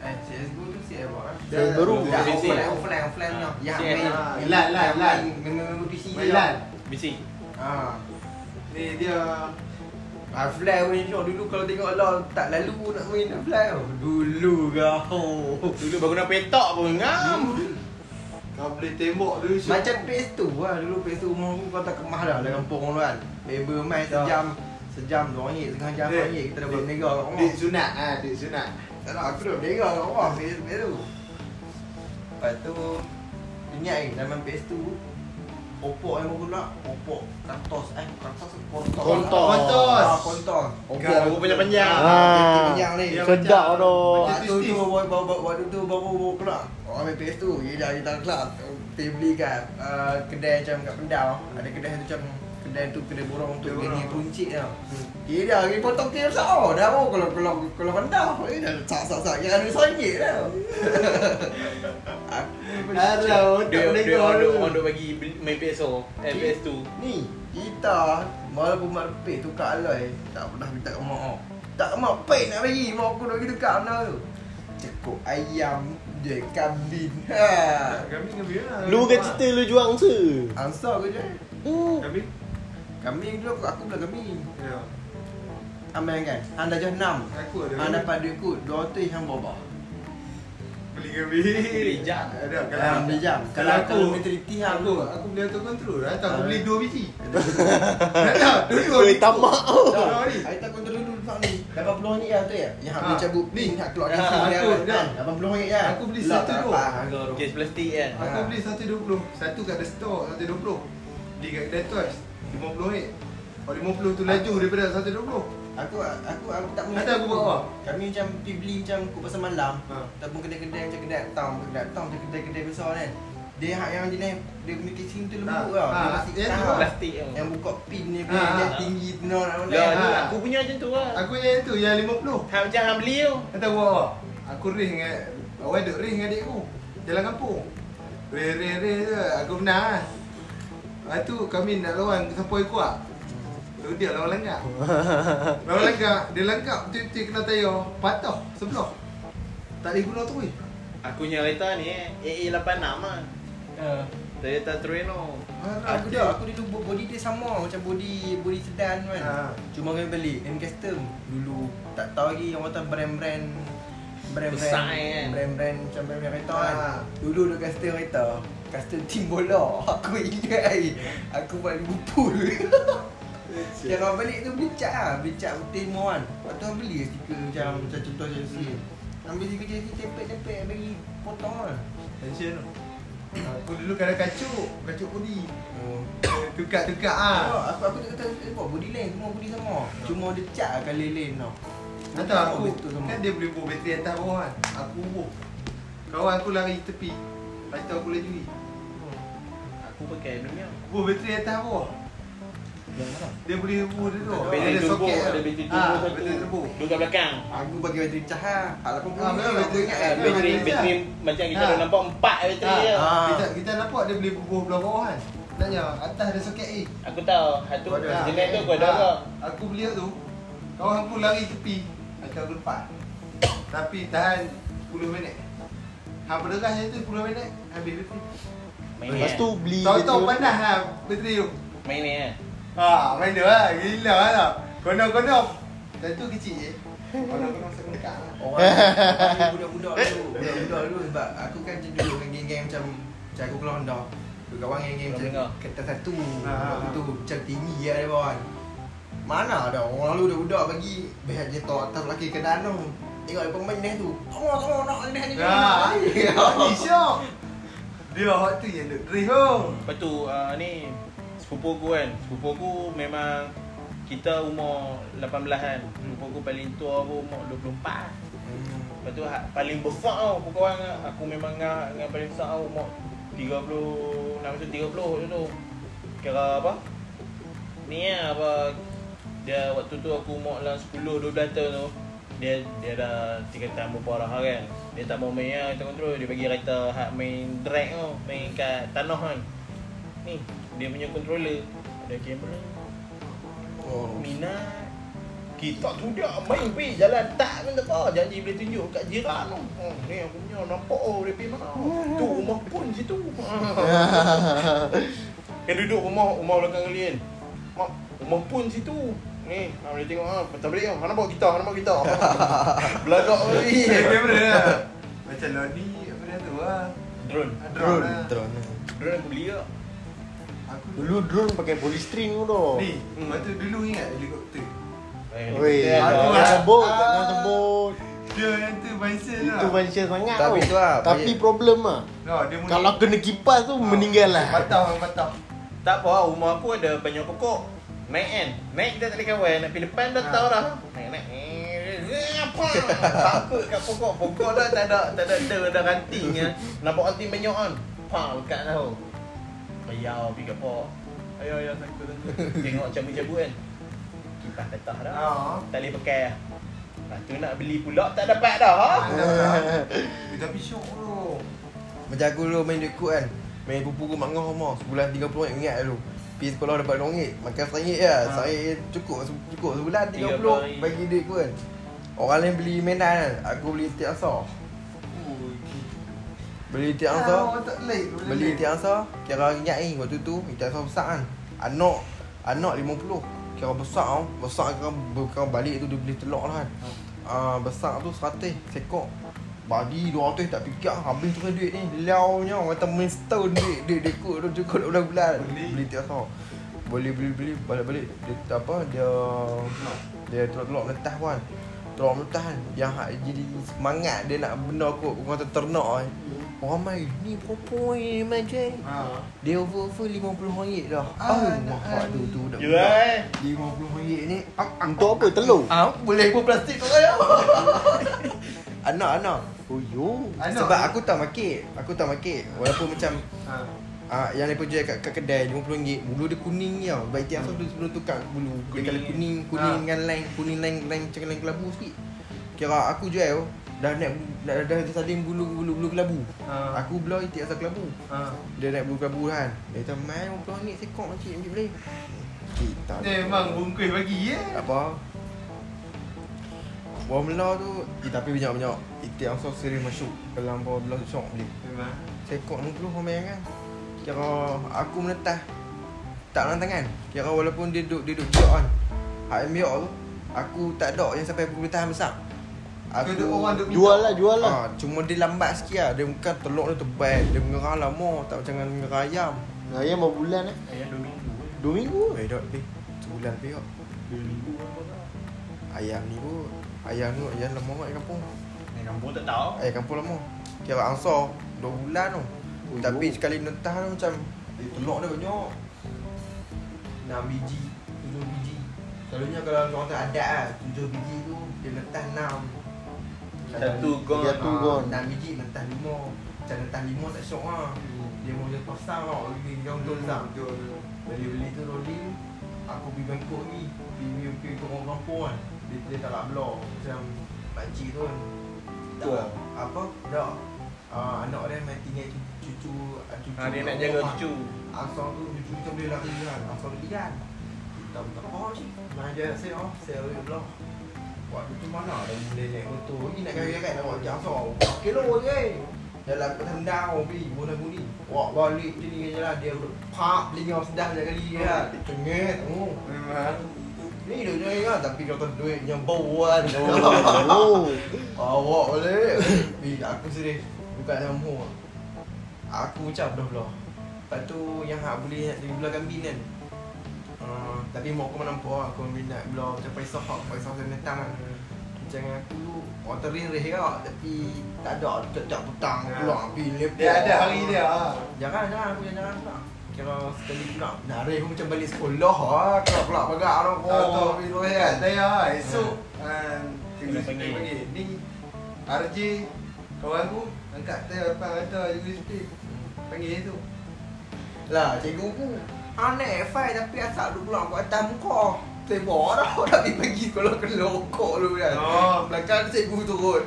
Eh CSGO tu CS apa? CS baru. PC. offline offline offline Ah, tau. Yang CS. main Ah, yang lan, lan, lan. main Memang PC Main LAN BC. Ah. Ni dia Half-Life pun show dulu kalau tengok LOL tak lalu nak main Half-Life tau. Dulu kau. Dulu baru nak petok pun ngam. Kau boleh tembak dulu Syuk. Macam PS2 lah Dulu PS2 rumah aku kau tak kemah dah Dalam kampung tu kan Member main sejam Sejam RM2 Setengah jam Dek, RM2 Kita dah dek, mega kat rumah Dek sunat ah, dek sunat. Tak nak aku dah mega kat rumah PS2 tu Lepas tu Ingat ni zaman PS2 Oppo yang baru nak Kratos Eh Kratos ke Kontos Kontos. Kontos. Ah Kontos Oppo rambut panjang-panjang. Ah, panjang ni Yang Sedap macam- tu. Waktu tu baru baru waktu tu baru baru keluar. Orang main PS tu, kita kelas. Pergi beli kat uh, kedai macam kat Pendau. Ada kedai tu macam kedai tu kedai borong untuk Kedai gini peruncit tau. Gila, ni potong kira sao dah baru kalau kalau kalau Pendau. Eh dah sak sak sak kira duit RM1 dah. Aku Alah, Dia boleh dia tu. on bagi main PS4, eh PS2. Ni, kita walaupun mak lepih tukar alloy, tak pernah minta ke mak. oh. Tak mak pay nak bagi, mak aku nak pergi tukar benda tu. Cekuk ayam, je kambing. Ha. Kami kami lah. Lu kan cerita lu juang se. Ansar ke je. Hmm. Kami. Kambing dulu aku, aku belah kambing. Ya. Amal kan. Hang dah jauh 6. Aku ada. Hang dapat duit kut 200 hang bawa. beli kami. Beli jam. Ada kalau Hang beli jam. Kalau Kalau kalau aku- mentaliti hang Aku aku beli auto control. Dah tahu aku Ah. beli dua biji. Dah tahu dua Oi, tamak tu. Ni. Hari tak kontrol dulu tak ni. 80 ringgit lah tu ya. Yang hang Ha, boleh cabut ni. pin hak keluar Ah, DC dia aku, kan. dah. 80 ringgit ya. Aku beli Lah, satu tak tu. tu. Kes plastik kan. Aku Ah. beli 120. Satu kat ada store 120. Di kat kedai Toys 50 ringgit. Oh 50 tu laju daripada 120. Aku aku aku tak Nanti aku buat apa? Kami macam pergi beli macam kut pasal malam. Ha. Ataupun kedai-kedai macam kedai town, kedai town macam kedai-kedai besar kan. Dia hak yang jenis dia punya casing tu lembut Ha, tau. ha, Dia masih tu. Plastik. Yang buka pin ni Ha, punya ha, yang ha. tinggi tu nak Ya, Ha. aku punya macam tu lah. Aku yang tu yang 50. Hang macam hang beli tu. Kata buat apa? Aku ring dengan Awak duduk ring dengan adik aku Jalan kampung Ring ring ring tu Aku menang lah Lepas tu kami nak lawan siapa yang kuat Tu dia lawan langgar Lawan langgar Dia langgar betul-betul kena tayar Patah sebelah Tak boleh guna tu weh Aku punya kereta ni eh, AA86 lah. Toyota Trueno. Aku dah, aku dulu bo- body dia sama macam body body sedan kan. Ha. Cuma kami beli M custom dulu. Tak tahu lagi orang kata brand-brand brand-brand Besar kan? brand-brand macam brand-brand kereta kan. Ha. Dulu dulu custom kereta. Custom tim bola. Aku ingat ai. Aku buat Liverpool. Yang orang balik tu cat lah. Cat putih semua kan. Lepas tu orang beli stiker macam Macam contoh Chelsea Ambil stiker Chelsea Tempel-tempel bagi potong lah. Tension tu. Aku dulu kadang kacuk. Kacuk body Oh. Tukar-tukar Ah, ah. aku aku tak kata eh, buat body lane semua body sama. Cuma dia cat lah kali lane tau. Tak tahu aku. betul sama. Kan dia boleh bawa bateri atas bawah kan. Aku bubuh Kawan aku lari tepi. Lepas tu aku laju Aku pakai dunia. Bubuh bateri atas bawah Yang mana? Dia boleh bubuh dia tu Bateri Ada soket ada bateri turbo Ah, satu. Bateri turbo Dua kat belakang. Aku bagi bateri cahaya. Hak 80 Ah, ah, memang aku bateri ingat cahaya. kan. Bateri Bateri macam kita dah nampak empat bateri Ah. dia. Ah. Kita, kita nampak dia boleh bubuh belah bawah kan Naknya atas ada soket A Aku tahu. Ada. jenis tu kau ada Ah, ke? Aku beli tu Kawan aku lari tepi Aku aku lepas Tapi tahan 10 minit Hang berderah je tu 10 minit Habis bateri Main Lepas ni. tu beli Tahu-tahu panas lah bateri tu Main ni eh. Ha, main dia lah. Gila lah tau. Kondom-kondom. Tentu kecil je. Kondom-kondom saya mengkak lah. Orang orang budak-budak dulu, budak-budak dulu sebab aku kan macam dulu dengan geng-geng macam macam aku keluar Honda. Kawan geng-geng macam kata satu. Ha, ha, ha. tu macam tinggi lah dia kawan. Mana ada orang lalu budak-budak bagi behat je tok atas lelaki kenaan tu. Tengok dia pemain dia tu. Tengok tengok nak ni ni. Ya, ni syok. Dia hot tu yang duk drift tu. Lepas tu uh, ni sepupu aku kan. Sepupu aku memang kita umur 18 kan. Sepupu aku paling tua pun umur 24. Lepas tu ha- paling besar tau Aku dengan- aku memang ngah dengan paling besar tau Umur 30 Nama tu 30 macam tu Kira apa Ni lah apa Dia waktu tu aku umur dalam 10-12 tahun tu dia dia dah tingkatan berapa arah kan. Dia tak mau main lah kita kontrol Dia bagi writer hak main drag tu Main kat tanah kan. Ni dia punya controller. Ada kamera. Oh. Minat. Kita tu dia main pergi jalan. Tak pun tak. Apa Janji boleh tunjuk kat jiran tu. Oh, Ni aku punya nampak oh dia pergi mana? Tu rumah pun situ. Kan duduk rumah rumah belakang kalian. Mak rumah pun situ Ni ha, boleh tengok ha. Patah balik mana bawa kita mana bawa kita Belagak Eh, kamera lah. Macam Lodi, apa dia tu lah. Drone Ah, Drone. lah. Drone. Drone aku beli tak Aku Dulu drone pakai polystyrene tu tu. Ni, lepas tu dulu ingat helikopter. Eh, Weh, aku lah. sebut, Ah. jangan sebut. Dia yang tu Vincent lah. Itu mention sangat Tapi tu lah, Tapi problem ah. No, dia muni- Kalau kena kipas tu meninggal lah. Patah, patah. Tak apa, rumah aku ada banyak pokok. Naik kan? Naik kita tak boleh kawan. Nak pergi depan dah Ha. tahu dah. Naik naik. Eh, apa? Takut kat pokok. Pokok dah tak ada tak ada ada, ada ranting ya. Nampak ranting banyak kan. Pa lekat tahu. Bayar pergi kat pok. Ayo ayo takut takut. Tengok cabut-cabut kan. Kipas tetah dah. Ah. Tak boleh pakai. Lepas tu nak beli pula tak dapat dah. Ha? Eh, Tapi syok tu. Macam aku dulu main duit kan Main pupu ke mak ngah rumah Sebulan RM30 ingat dulu Pergi sekolah dapat RM2 Makan RM1 lah. Ha. RM1 cukup Cukup sebulan RM30. RM30 Bagi duit kod kan Orang lain beli mainan kan Aku beli tiap asar. Beli tiap asar. boleh Beli tiap asar Kira ingat ni waktu tu Tiap asar besar kan. Anak Anak RM50 Kira besar tau. Besar kira, kira balik tu dia beli telur lah kan. Uh, Besar tu 100 Sekok Bagi 200 tak fikir Habis tu kan duit ni Liau nya Orang kata main setahun duit Duit dia kot tu cukup 12 bulan Beli. Beli tiap asar Boleh beli-beli Balik-balik Dia apa Dia Dia telur-telur meletah kan Telur meletah kan Yang hak jadi semangat Dia nak benda kot Orang kata ternak kan Orang main Ni perempuan ni macam Ah. dia over-over RM50 dah. Ah, Oh, mahal tu tu dah. Jual. RM50 ni. Ah, Untuk apa? Telur? ah, boleh pun plastik kau kaya. anak anak. Oh yo. Anak Sebab ni- aku tak market. Aku tak market. Walaupun macam Ah. ah yang lepas jual kat, kat kedai RM50. Bulu dia kuning tau. Baik tiap tu sebelum tukar bulu. Dia Kuning. kalau kuning kuning Ah. dengan line kuning line line macam line kelabu sikit. Kira aku jual dah naik dah dah, dah saling bulu bulu bulu kelabu. Ah. Aku belah itik asal kelabu. Ah. Dia naik bulu kelabu kan. Dia kata main RM50 sekok macam ni boleh. Kita. Dia memang bungkus bagi ya. Apa Mela tu eh, Tapi banyak-banyak Itik asal sering masuk Dalam bawah Mela tu Syok Memang. Sekok 60 orang main kan Kira Aku menetah Tak dalam tangan Kira walaupun dia duduk Dia duduk biok kan Hak yang biok tu Aku tak ada yang sampai boleh tahan besar Aku duk orang duk. Jual lah, jual lah. Ah, Cuma dia lambat sikit lah Dia bukan telur dia tebal Dia mengerah lama Tak macam dengan mengerah ayam Ayam berapa bulan eh? Ayah dua minggu. Dua minggu? Eh dah lebih Sebulan lebih kok Dua minggu apa tak? Ayam ni pun Ayam ni ayam lama kat kampung. Ni kampung tak tahu. Eh kampung lama. Kira ansar 2 bulan tu. Oh, Tapi yo. sekali netah tu macam Eh telur dia banyak. 6 biji 7 biji. Selalunya kalau orang tak adat lah 7 biji tu Dia netah 6 Satu gong. Satu gong. 6 biji netah 5 Macam netah 5 tak syok lah. Dia mau dia pasang tau Lagi jauh tu besar Beli-beli tu rolling Aku pergi Bangkok ni Pergi pergi ke orang kampung kan Dia, dia tak nak blok Macam Makcik tu kan. Tak Tua. Apa? Dah uh, Anak dia main tinggal cu- cucu ah, cucu Ha, dia nak kat jaga cucu. Asal tu cucu kita boleh lari kan. Asal dia lihat Kita tak apa sih Main dia saya oh. Saya boleh blok Waktu tu mana ada boleh naik motor Ni nak kaya kan? Nak buat asal. Kilo je Dalam tendang Pergi guna guni Wak balik je ni je lah. Dia pak Lingau sedap je kali ya Cengit oh. Memang. Ni dia je kan Tapi kata duit yang bauan Oh. Awak boleh Eh aku serius Bukan sama Aku macam belah-belah Lepas tu yang hak boleh nak jadi belah kambing kan uh, Tapi mau aku nampak aku minat belah macam paisah hak Paisah saya netang kan Macam dengan aku Orang teririh kau Tapi tak ada Tak petang Ya. pulang Pergi lepak Dia ada hari dia. ah. Jangan jangan aku jangan jangan Kira sekali pula Narih pun macam balik sekolah. Lah Kau pula bagak orang tu. Oh, pergi tu kan? Saya esok panggil. Ni RJ Kawan aku Angkat tayar depan kata Cikgu disiplin Panggil tu. Lah cikgu aku Anak F5 tapi asal dulu pulang kat atas muka. Tembok dah Dah pergi pagi sekolah kena rokok dulu kan? Oh. Belakang cikgu turun.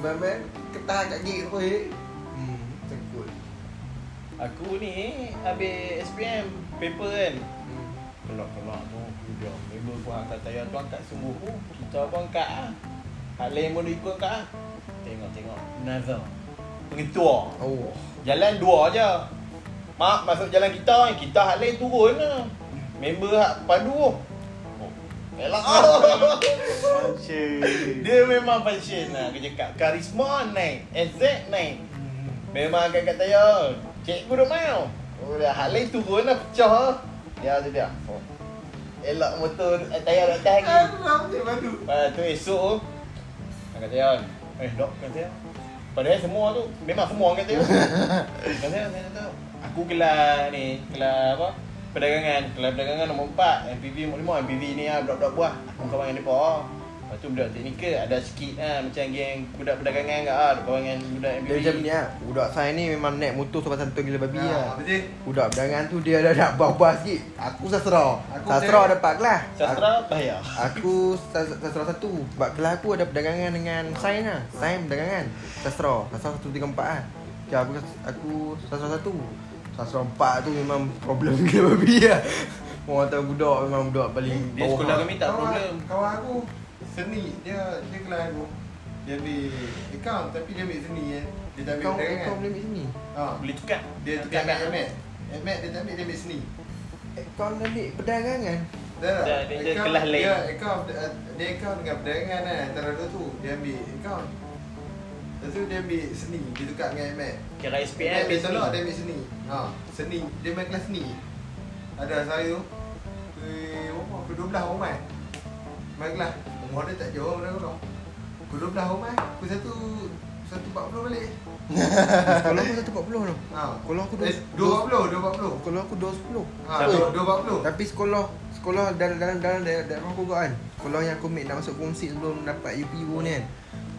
Bang-bang Ketah kat gate tu eh Aku ni habis SPM paper kan. hmm. Kelak-kelak tu dia member pun angkat tayar tu angkat sungguh tu. Kita pun angkat ah. Hak lain pun ikut angkat ah. Tengok-tengok Nazar. Pengetua. Oh Jalan dua je. Mak masuk jalan kita, kita hak lain turun lah. Member hak padu. Oh. Elak Dia memang passion lah Kerja kat Karisma naik SZ naik Memang agak kat tayar Cikgu dah mau Oh dah hal lain turun lah pecah. Lah Ya tu dia oh. Elak motor eh, tayar kat atas lagi. Alam dia madu Lepas tu esok. Tu Angkat tayar Eh dok angkat tayar Padahal semua tu Memang semua angkat tayar Angkat tayar saya tak tahu Aku kelas ni Kelas apa? Perdagangan. Kelas perdagangan nombor 4 MPV nombor 5 MPV ni lah Budak-budak buah. Aku kawan dengan mereka Lepas tu budak teknikal Ada sikit lah Macam geng Budak perdagangan kat lah Kawan dengan budak MPV Dia macam ni lah Budak saya ni memang naik motor sebab santai gila babi lah Ha, Betul. Budak berdangan tu dia dah nak buah-buah sikit. Aku sastra Aku Sastra dia- dapat kelas. Sastra bahaya Aku sas- sastra satu. Sebab kelas aku ada perdagangan dengan sains lah Sains perdagangan. Sastra Sastra satu tiga empat lah okay, aku, aku sastra satu. Sastra empat tu memang problem gila babi lah Orang tahu budak memang budak paling Dia sekolah kami tak Kawan- problem. Kawan aku Seni. Dia Dia kelas aku Dia ambil Account Tapi dia ambil seni kan Dia tak ambil Kau perdagangan kau boleh ambil sini ha. Boleh tukar. Dia tukar dengan Ahmed Ahmed dia tak ambil Dia ambil seni. Eh, Kau ambil perdagangan? Dah. Dia- dia Account- kelas lain. Dia account Dia account dengan perdagangan kan Antara dua tu. Dia ambil account. Lepas tu dia ambil seni. Dia tukar dengan Ahmed Kira Dia SPM ambil tolak Dia ambil seni. Ha, Seni. Dia main kelas seni. Ada saya tu Eh, berapa? Pukul 12 orang main. Main kelas Umur dia tak jauh dah kau Pukul 12 orang main Pukul 1 1.40 balik. Kalau aku satu empat puluh tu. Ha. Kalau aku eh, dua- 2.40 2.40 Kalau aku dua sepuluh. Ha, Satu. 2.40 Tapi sekolah Sekolah dalam dalam dalam daerah daerah aku kan. Sekolah yang aku make nak masuk kongsi sebelum dapat UPU ni kan.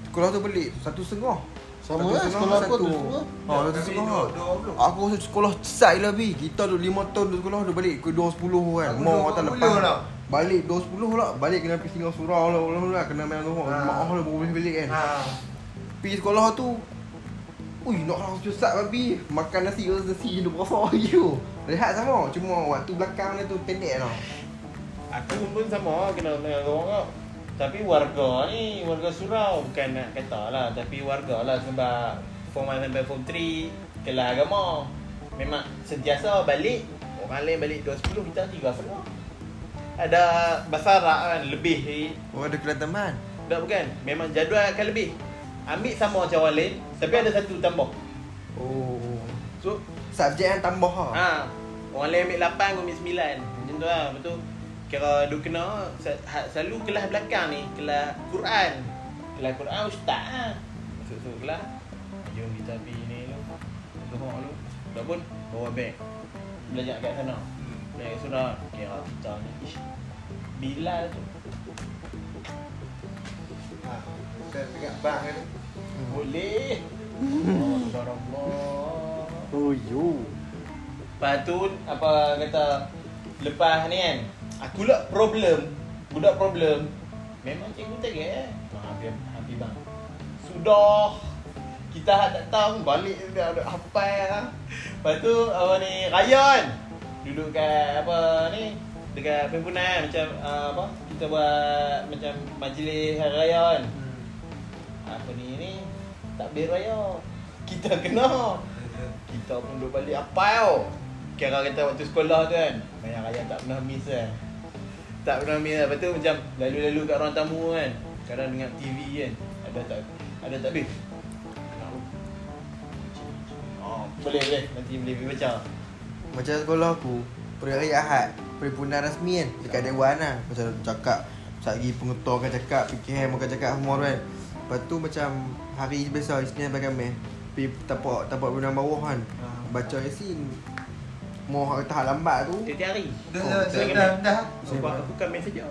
Sekolah tu Satu setengah. Sama Satu lah setengah, sekolah aku satu. tu semua. Ha, satu Kami setengah. dua- 2.40 Aku masuk sekolah side lah bi. Kita tu 5 tahun tu sekolah Dia balik ke 2.10 kan. Aku Mau 2.40 kata lepas. Lah. Balik 2.10 lah. Balik kena pergi singgah surau lah, lah, lah Kena main tu Ha. Mak lah baru boleh balik kan. Ha. Pergi sekolah tu Ui nak harus susah babi Makan nasi nasi dia berasa lagi tu Rehat sama. Cuma waktu belakang dia tu pendek tau. Aku pun sama kena dengan orang kau. Tapi warga ni, warga surau bukan nak kata lah. Tapi warga lah sebab Form 1 sampai Form 3 Kelas agama. Memang sentiasa balik. Orang lain balik 2.10 kita 3 setengah Ada bahasa Arab kan lebih Oh ada kelas tambahan Tak bukan Memang jadual akan lebih Ambil sama macam orang lain Tapi ada satu tambah Oh So Subjek yang tambah ha. Ha, orang lain ambil 8, aku ambil 9. Macam tu lah. Lepas tu, kira dia kena ha- selalu kelas belakang ni, kelas Quran. Kelas Quran ustaz lah. Masuk-masuk kelas. Jom kita pergi ni tu. Tengok dulu. Dah pun, bawa beg. Belajar kat sana. Belajar kat sana. Kira kita ni. Bilal tu. Ha. Bang kan Boleh. Oh, Allah. Oh yo. Lepas tu apa kata lepas ni kan aku lah problem budak problem memang cikgu tak eh hampir hampir bang sudah kita tak tahu balik dah ada hafal lah. Lepas tu apa ni Ryan duduk kat apa ni? Dekat perhimpunan macam uh, apa? Kita buat macam majlis hari raya kan. Apa ni ni? Takbir raya. Kita kena. Kita pun duduk balik apa tau. Kira kata waktu sekolah tu kan Banyak raya tak pernah miss kan? Tak pernah miss lah Lepas tu macam Lalu-lalu kat ruang tamu kan? Kadang dengar TV kan? Ada tak Ada tak habis. Oh, boleh boleh. Nanti boleh boleh baca Macam sekolah aku hari Ahad Perhimpunan rasmi kan Dekat Dewan lah. Macam cakap Sagi pengetua akan cakap PKM akan cakap semua kan. Lepas tu macam Hari biasa Isnin bagi kami Pergi tapak Tapak perhimpunan bawah kan. Ha. Baca Yasin Mau tahap lambat tu. Tiap-tiap hari. Dah dah dah dah aku kan main saja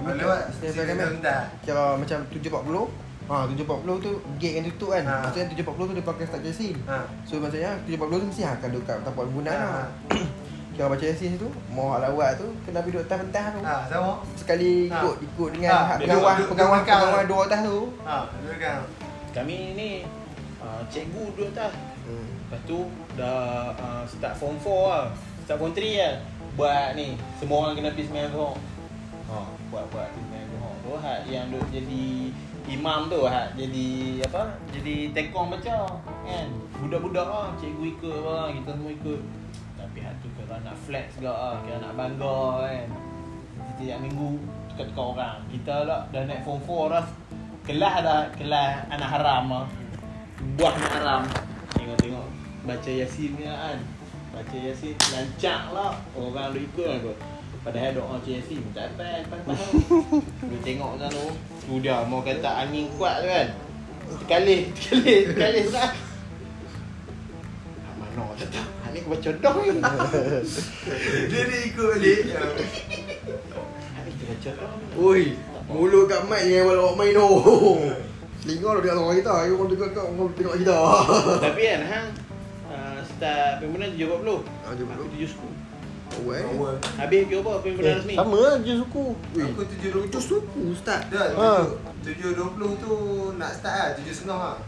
Oh, Lewat Sini bagi kami dah dah. Kira macam 7.40 Ha 740 tu gate yang tutup kan. Ha. Maksudnya 740 tu dia pakai start Yasin. Ha. So maksudnya 740 tu mesti akan duduk kat tapak guna Ha. ha. Kira baca Yasin tu, mau lawat tu kena pergi duduk atas pentah tu. Ha, sama. Sekali Ha. ikut ikut dengan Ha, ha, pegawai duduk- pegawai duduk belakang. pegawai dua atas tu. Ha, dulu kan. Kami ni uh, cikgu duduk atas. Hmm. Lepas tu dah uh, start form 4 lah. Start form 3 lah. Buat ni, semua orang kena pergi sembahyang zuhur. Ha, buat buat pergi sembahyang zuhur. Tu hak yang duk jadi imam tu hak jadi apa? Jadi tekong baca kan. Budak-budak lah, cikgu ikut apa, kita semua ikut. Tapi hak tu kalau nak flex juga lah, kira nak bangga kan. Setiap minggu tukar-tukar orang. Kita lah dah naik form 4 dah. Kelas dah, kelas anak haram lah. Buah anak haram. Tengok-tengok baca Yasin ni kan. Baca Yasin lancak lah. Orang ikut kot. Padahal doa baca Yasin tak apa lepas Lu tengok sana tu. Tu dia mau kata angin kuat tu kan. Sekali, sekali, sekali surat. Hak mana tak tahu. Hak ni aku baca dah ni. Dia ni ikut balik. Ni aku baca. Oi, mulut kat mic jangan bawa awak main oh. Telinga lu dengar suara kita, you orang tengok kau orang tengok kita. Tapi kan hang uh, start pimpinan 7.40. Ah, 7.40. Aku 7 eh. Awal. Habis ke apa pimpinan Eh, resmi? sama lah je suku. Aku tujuh dua Itu suku ustaz. Dah, Ha. tujuh- tujuh dua puluh tu nak start lah, tujuh setengah lah.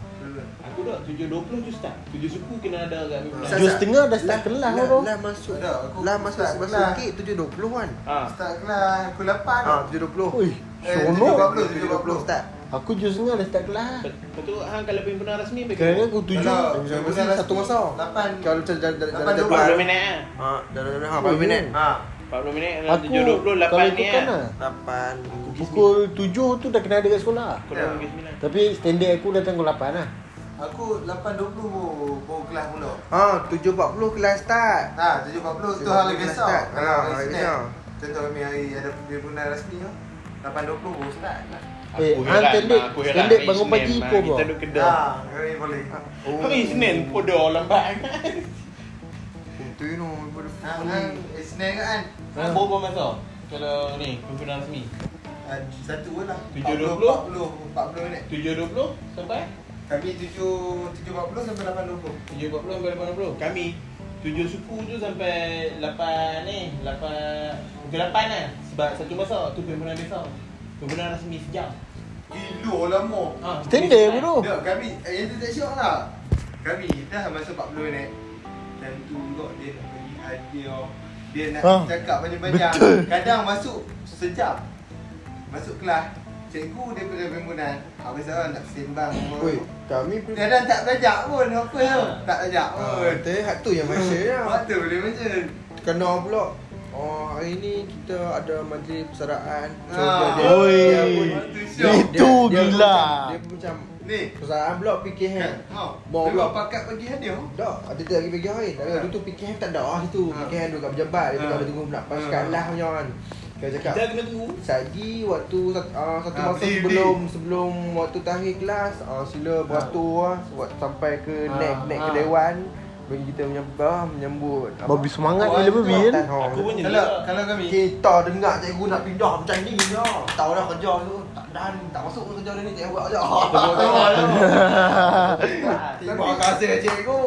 Aku dah 7.20 je start. 7 suku kena ada kat pimpinan. Ustaz, Tujuh setengah dah start Lah, kelas lah. Lah masuk. Lah masuk start gate 7.20 kan. Ah. Start kelas pukul lapan. Ah, 7.20. Ui, Eh, seronok. 7.40. 7.20 start. Aku tujuh setengah dah start kelas. Lepas tu hang kalau pimpinan resmi bagi Kerana aku tujuh. Pimpinan satu masa. Lapan. Kalau macam jalan jalan Lapan jalan dua. 40 minit ah. Ha, dah dah dah ha, Oh, berapa minit? Ha. 40 minit dalam Aku 7.20 kalau 8 ni lah. 8. Pukul tujuh tu dah kena ada kat sekolah. 9. Tapi standard aku datang pukul lapan lah. Aku lapan dua puluh baru, baru kelas mula. Ha, 7.40 kelas start. Ha, tujuh empat puluh tu 7.40 hari kelas. Kalau Ha, hari besar. Contoh kami hari ada pimpinan rasmi tu. Lapan dua puluh baru start. Eh, Aku hang heran, standard, aku heran standard hari bangun Isnin, pagi pun bro. Kita duduk kedai. Ha, hari boleh. Oh. Hari Isnin podo lambat. Tu you know, pada Ha, kan Isnin kan? Hang berapa masa? Kalau ni pimpinan resmi. Ah, Satu pun lah. 7.20? 40, 40 minit. 7.20 sampai Kami tujuh tujuh empat puluh sampai lapan dua puluh. 7.40 sampai 80. Kami 7 suku tu sampai 8 ni, 8 pukul 8 lah. Sebab satu masa tu pimpinan besar. Pimpinan resmi sejam. Gila lama. Ha, Standard bro. Tak, kami eh, yang tu tak syok lah. Kami dah masa 40 minit. Dan tu juga dia nak bagi hadiah. Dia nak Ah, cakap panjang-panjang. betul. Kadang masuk sejam. Masuk kelas. Cikgu daripada pimpinan. Apa salah nak sembang. Oi, kami pun Kadang tak belajar pun apa tau. Ah. Tak belajar Ah, pun. Betul, hak tu yang masa ya. Waktu boleh macam. Kena pula. Oh, hari ni kita ada majlis persaraan. So, Ah. dia, Oi. dia, pun, dia. Itu dia, gila. Dia, macam, dia pun macam Ni. persaraan PKH. Kan? Ha. Mau Memang pula. pakat bagi hadiah. Tak, ada tak lagi bagi hari. Tak ada. Ha. Tu PKH tak ada ah situ. Ha. PKH duduk kat pejabat. Dia Ha. tengah tunggu nak pas Ha. kat lah punya kan. Kita cakap. Kita kena tunggu. Saji waktu uh, satu Ha, masa sebelum sebelum waktu takhir kelas uh, sila beratur buat sampai ke Ha, naik naik ke ha. dewan bagi kita menyambut menyambut Babi semangat Oh, gila babi kan. Aku pun jadi. Kalau kalau kami Kita dengar cikgu nak pindah macam ni je. Tahu dah kerja tu. Tak dan tak masuk kerja dia ni cikgu buat je. Terima kasih cikgu.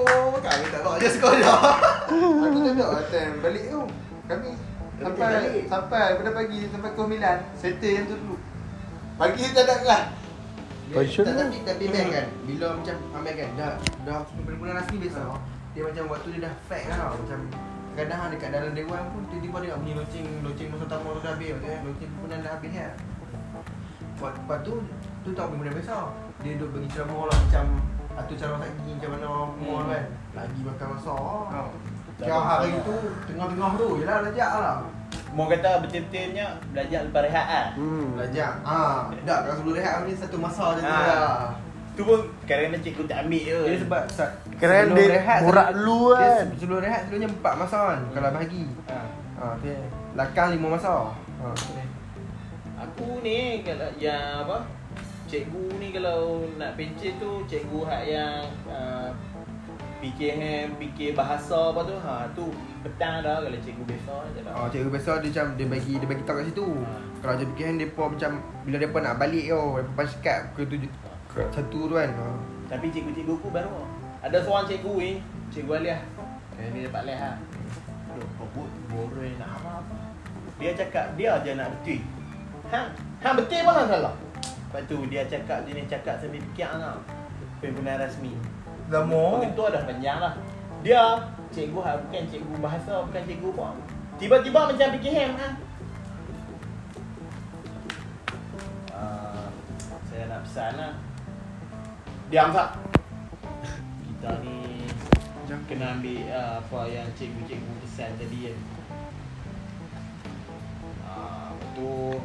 Kami tak buat je sekolah. Aku tak tahu time balik tu. Kami sampai sampai daripada pagi sampai ke Milan. Settle yang tu dulu. Pagi tak ada kelas. Passion tak, lah. tapi tapi Mac kan bila macam Amel kan dah dah benar-benar rasmi biasa dia macam waktu dia dah fact kan tau macam kadang dekat dalam dewan pun tiba-tiba dia nak bunyi loceng loceng masa tamu tu dah habis tu kan loceng pimpinan dah habis kan Lepas, lepas tu tu tahu benar biasa dia duduk bagi ceramah lah macam atur cara lagi macam mana semua Hmm. kan lagi makan masa Ha. Kira hari tu tengah-tengah tu jelah belajar lah Mau kata betul-betulnya belajar lepas rehat ah. Hmm. Belajar Ah, Tak, kalau sebelum rehat ni satu masa je tu Ah. lah Tu pun kadang-kadang cikgu tak ambil je. Dia sebab sa- Kerana sebelum dia borak sebelum- dulu dia kan. se- Sebelum rehat selalunya empat masa kan Kalau bahagi Ha. ha, tu je. Lakang lima masa ha, tu. Aku ni kalau yang apa? Cikgu ni kalau nak pencet tu cikgu hak yang uh, fikir ham, fikir bahasa apa tu. Ha tu petang dah kalau cikgu besar je dah. Ah, cikgu biasa dia macam dia bagi dia bagi tahu kat situ. Ha. Kalau je fikir depa macam bila depa nak balik yo, depa pas kat ke tujuh ke Satu tu kan. Tapi cikgu-cikgu aku baru. Ada seorang cikgu ni Cikgu Aliyah eh, Ni dapat leh ha. Aduh, kebut Boreh nak apa-apa Dia cakap Dia je nak betul. Ha? Ha betul apa hang salah? Lepas tu dia cakap Jenis cakap sambil fikir tau. Pimpinan rasmi Lama. Pengetua dah panjang lah. Dia Cikgu ha, bukan cikgu bahasa Bukan cikgu apa Tiba-tiba macam fikir hem ha? Ah, Saya nak pesan lah Diam tak? Kita ni Kena ambil uh, apa yang cikgu-cikgu pesan tadi kan Ah, Betul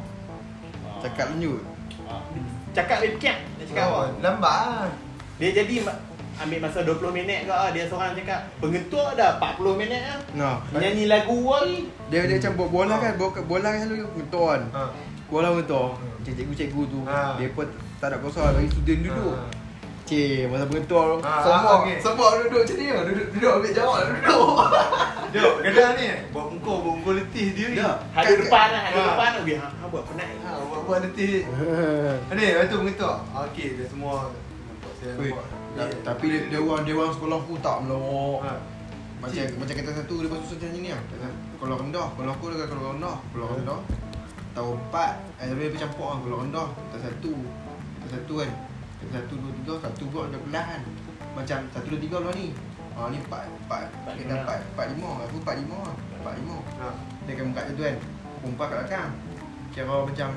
Ah, Cakap lanjut. ah, Cakap dia fikir Dia cakap apa? Oh, lambat lah. Dia jadi ambil masa 20 minit ke ah, dia seorang cakap pengetua dah 40 minit ah. Nah. Nyanyi lagu lagi. Dia dia macam buat bola kan, bola, bola kan selalu mentor kan. Ha. Bola. Macam cikgu-cikgu tu. Ha. Dia pun tak ada kosong bagi student duduk. Ha. Cik, masa mentor tu. Ha, Semua, okey. semua duduk macam ni. Duduk, duduk ambil jawab, duduk. Jom, kadang ni buat muka, buat muka letih dia ni. Hadu depan lah, hadu Ha. depan tu dia ha, ha, buat penat. Ha, buat buat letih. Ni, lepas tu mengetuk. Okey, dia semua nampak saya Weh, nampak. ta- Ni. Tapi dia, orang dia orang sekolah aku tak melawak. Ha. Macam Cik. macam kata satu dia pasal macam ni lah. Kalau rendah, kalau aku dekat kalau rendah, kalau rendah. Tahu empat, eh tapi dia bercampur lah kalau rendah. Kata satu, kata satu kan. Satu, dua, tiga, satu buat dia perlahan. Macam satu, dua, tiga lah ni. Ah ni empat, empat, kita lima. empat, empat lima. Aku empat lima lah. Empat lima. Ha. Dia akan buka macam tu kan. Perempuan kat belakang. Kira macam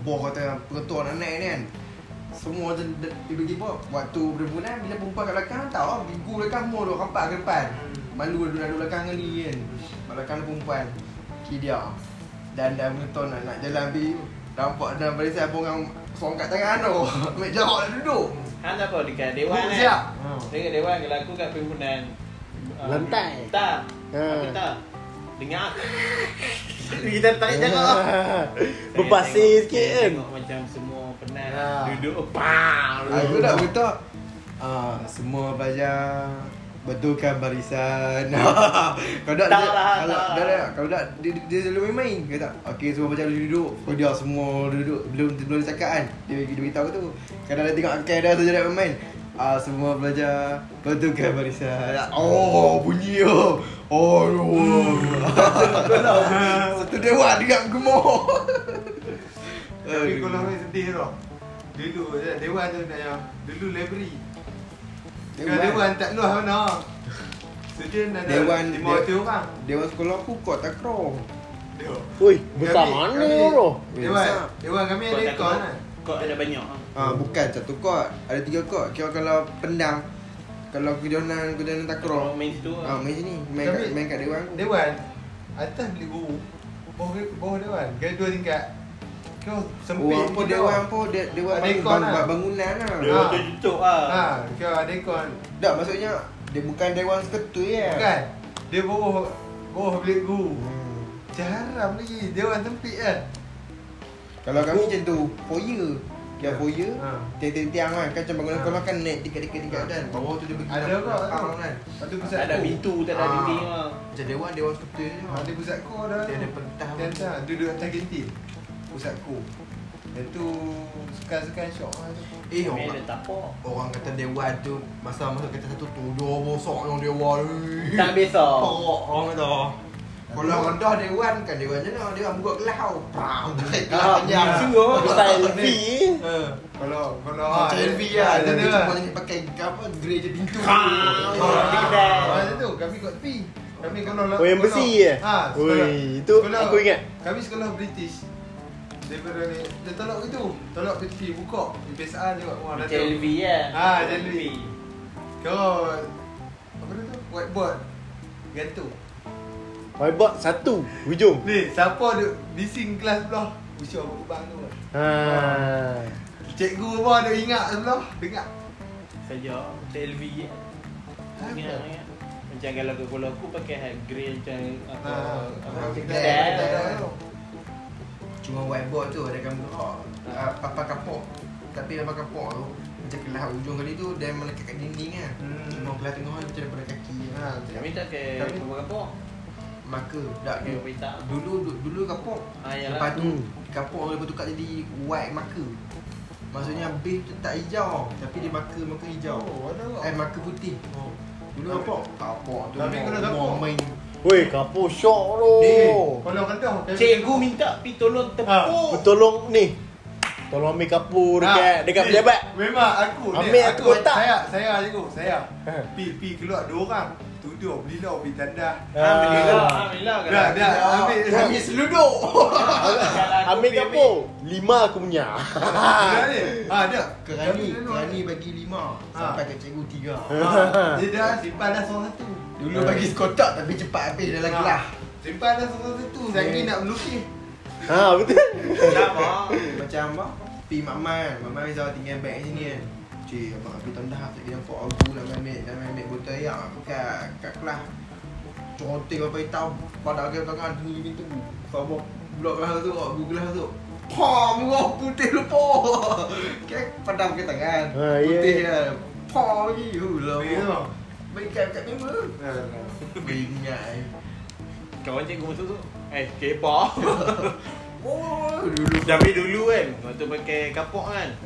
Boh kata pengetua nak naik ni kan Semua macam tiba-tiba Waktu perempuan bila perempuan kat belakang Tahu lah minggu belakang semua tu Kampak ke depan Malu duduk belakang ni kan Belakang perempuan Kira Dan dah pengetua nak, nak jalan pergi Nampak dalam barisan apa orang Seorang kat tangan tu Ambil jawab dah duduk Han apa dekat dewan kan? siap. Dekat dewan kalau aku kat pimpinan ah, Lantai. Tak. Ha. Apa tak? Dengar. Kita tak cakap. Berbasir sikit kan? Tengok macam semua penat Ha. duduk. Aku dah beritahu ah, Semua pelajar Betulkan barisan Kalau tak, Tak dia, lah, kalau, tak. dah, dah, kalau tak dia, dia selalu main-main Kata Okay semua pelajar duduk duduk Oh dia semua duduk Belum belum dia cakap kan Dia, dia beritahu tu Kadang dia tengok akal dah saja nak main Ah semua pelajar betulkan barisan. Oh bunyi oh. Oh. oh. Satu dewan dekat gemuk. Tapi kalau orang sedih tau. Dulu je dewan tu nak yang dulu library. Dewan, dewan tak luas mana. Student ada Dewan lima ratus orang. Dewan sekolah aku kuat takraw. Tengok. Oi, besar Kami- mana kami- tu? Dewan, Besar. dewan kami ada tak kau- kan. Kau ada banyak. ha? Ah bukan satu kot. Ada tiga kot. Kira kalau pendang kalau kejohanan kejohanan takraw. Kau main situ. Ah main sini. Main Kami- kat, main kat dewan. Dewan atas beli guru. Bawah bawah dewan. Kira dua tingkat. Kau sempit. Oh apa gitu. dewan apa de, dewan Ada bang, bang, lah. bang, bangunan lah. Dia Ha. tutup ah. Ha, kira ada ikon. Tak maksudnya dia bukan dewan seketui ya. Bukan. Dia bawah bawah bilik guru. Hmm. Jarang lagi dewan sempit kan. Kalau kami macam tu, foyer. Dia foyer, Ha. tiang-tiang kan. Kan macam bangunan Ha. sekolah kan naik tingkat-tingkat Ha. dan bawah tu dia bagi Ada lapang tu. kan. Lepas tu pusat ada pintu, tak ada Ah. dinding ah. Macam dewan, dewan seketui je. Ada pusat ko dah. Dia ada pentah. Dia duduk atas kantin. Pusat ko. Yang tu sekan-sekan syok lah tu. Eh, orang, tapak. orang kata dewan tu masa masa kata satu tu dia bosok yang dewan. Tak biasa. Porok orang kata. Kalau rendah dewan kan dewan je lah. Dewan buka kelau. Pram. Tarik kelau Ah, panjang. sungguh. Style V Eh. Kalau kalau Macam ah, LV dia- lah. Macam Dia tu cuma ni pakai apa grey je pintu. Ah, Ah, ah, Macam tu kami kat tepi. Kami kalau Oh, yang besi eh? Ha, Oi, itu aku ingat. Kami sekolah British. Daripada ni dia tolak gitu. Tolak ke tepi buka. Tengok wah dah Macam. LV kan. Ah, macam LV. Kau apa dia tu? Whiteboard. Gantung. Whiteboard satu hujung. Ni, siapa duk bising kelas sebelah? Usia berkembang tu. Ha. Cikgu apa duk ingat sebelah? Dengar. Saja macam LV kan. Apa? Ingat ingat. Macam kalau aku kalau aku pakai grade macam apa Ah, apa tu. Cuma whiteboard tu ada gambar uh, papa kapok. Tapi papa kapok tu macam kelas ujung kali tu dia melekat kat dinding kan. Hmm. Cuma kelas tengah macam daripada kaki. Ha, Kami tak ke Kami- apa-apa. Maka tak Dia pita. Dulu du- dulu kapok. Ah. Lepas tu Hmm. kapok lepas tukar jadi white marker. Maksudnya beef tu tak hijau Tapi dia maka maka hijau Oh, ada tak? Eh maka putih Oh. Dulu Kapok. Kapok tu Tapi kena kapok. main Weh, kapur syok tu. Ni, kalau rendah Cikgu minta pi tolong tepuk. Bertolong ni. Tolong ambil kapur dekat dekat ni, pejabat. Memang aku ni, Ambil aku tak. Saya, saya cikgu, saya. Ha. Pi pi keluar dua orang. Tuduh beli lau beli tanda. Alhamdulillah, alhamdulillah. Dah, dah, ambil. Ambil seluduk Ambil kapur. Lima aku punya. Dah ni. Ha, dia. Kerani Kerani bagi lima Ha. Sampai ke cikgu tiga Ha, Dia dah simpan dah seorang satu. Dulu bagi sekotak Tapi cepat habis dalam kelas Simpan dah satu. Lagi nak melukis. ha, betul. Kenapa? Macam apa Pi Mak Man Mak Man Rizal tinggal beg sini kan Cik abang api tandah Tak kira kau aku nak ambil Nak ambil botol air Aku kat kat kelas Cotik apa hitam Pada ke tangan Tunggu pintu Kau bawa Budak kelas tu Aku kelas tu Ha, muka putih lupa. Kan padam ke tangan. Ha, ya, putih ya. kan. Pa lagi. Hulah. Baik kat kat member. Beringat. eh. Kawan cikgu masa tu. Eh, kepa. Oh, dulu. Tapi dulu kan, waktu pakai kapok kan.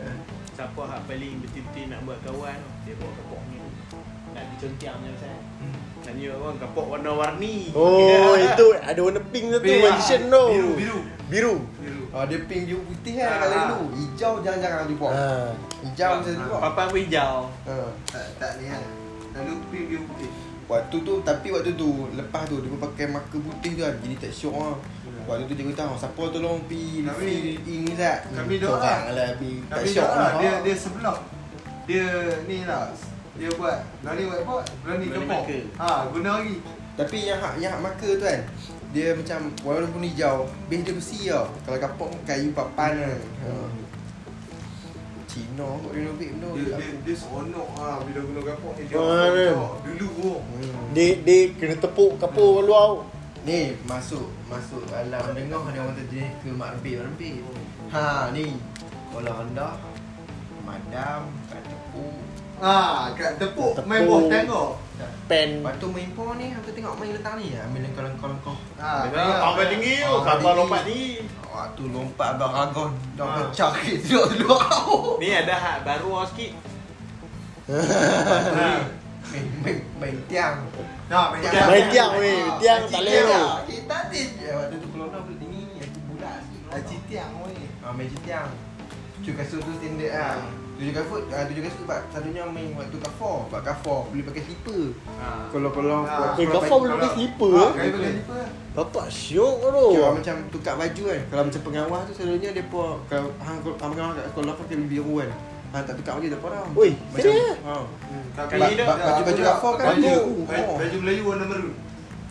Siapa hak paling betul-betul nak buat kawan dia bawa kapok ni. Nak dicontiang macam saya. Tanya orang kapok warna-warni. Oh, itu ada warna pink tu Pink. magician tu. Biru, biru. Biru. Biru. Ah, dia pink biru putih kan Ah. kalau dulu. Hijau jangan-jangan dibuat. Ha. Hijau macam tu. Papan pun hijau. Ha. Tak, tak ni kan. Lalu pink biru putih. Waktu tu tapi waktu tu lepas tu dia pun pakai marker putih tu kan. Jadi tak syok ah. Waktu tu dia kata "Oh, siapa tolong pi Kami- fill ink Zat. kami doa. Orang lah pi tak Tapi syok lah, lah. dia dia sebelah. Dia ni lah. Dia buat Berani whiteboard Berani Berani kepok marker. Ha guna lagi Tapi yang hak yang hak marker tu kan dia macam walaupun hijau, base dia besi tau. Kalau kapok kayu papan kan. Ha. Cina kot renovate benda Dia, tu. dia, dia seronok lah Bila guna kapok ni Dia Oh, orang kan? Dulu oh Hmm. Dia dia kena tepuk kapur keluar. Ni masuk masuk alam dengar ada orang terjenis ke mak rempit mak rempit. Ha ni kalau anda madam kat tepuk Ha kat tepuk Tepuk. Main bawah tengok Pen. Lepas tu main pon ni Aku tengok main letak ni Ambil lengkau-lengkau-lengkau Ha Papan tinggi tu, Ah, kapal tinggi. lompat tinggi. Waktu lompat abang Agon Dah Ah. pecah sikit Duduk-duduk Ni ada hak baru lah sikit. Ha Main, main, tiang Ha main Tiang. Main tiang weh, Ah, tiang tak tu. tiang. Kita ni Waktu tu kelona boleh tinggi Aku budak sikit Haji tiang weh Ah, main tiang Tujuh kasut tu standard lah Tujuh kasut, ah, tujuh kasut sebab satunya main waktu kafor Sebab kafor boleh pakai slipper Ha. Kalau kalau Ah. Eh, kafar boleh pakai slipper Ha pakai slipper Bapak syok tu. Kira macam tukar baju kan Kalau macam pengawas tu selalunya dia pun Kalau hang pengawas kat sekolah pakai biru kan Hang tak tukar baju tak apa dah Oi, Macam serius? ha. Hmm, Kali Ba- ba- Baju-baju kafar kan baju, baju, Oh. baju Melayu warna merun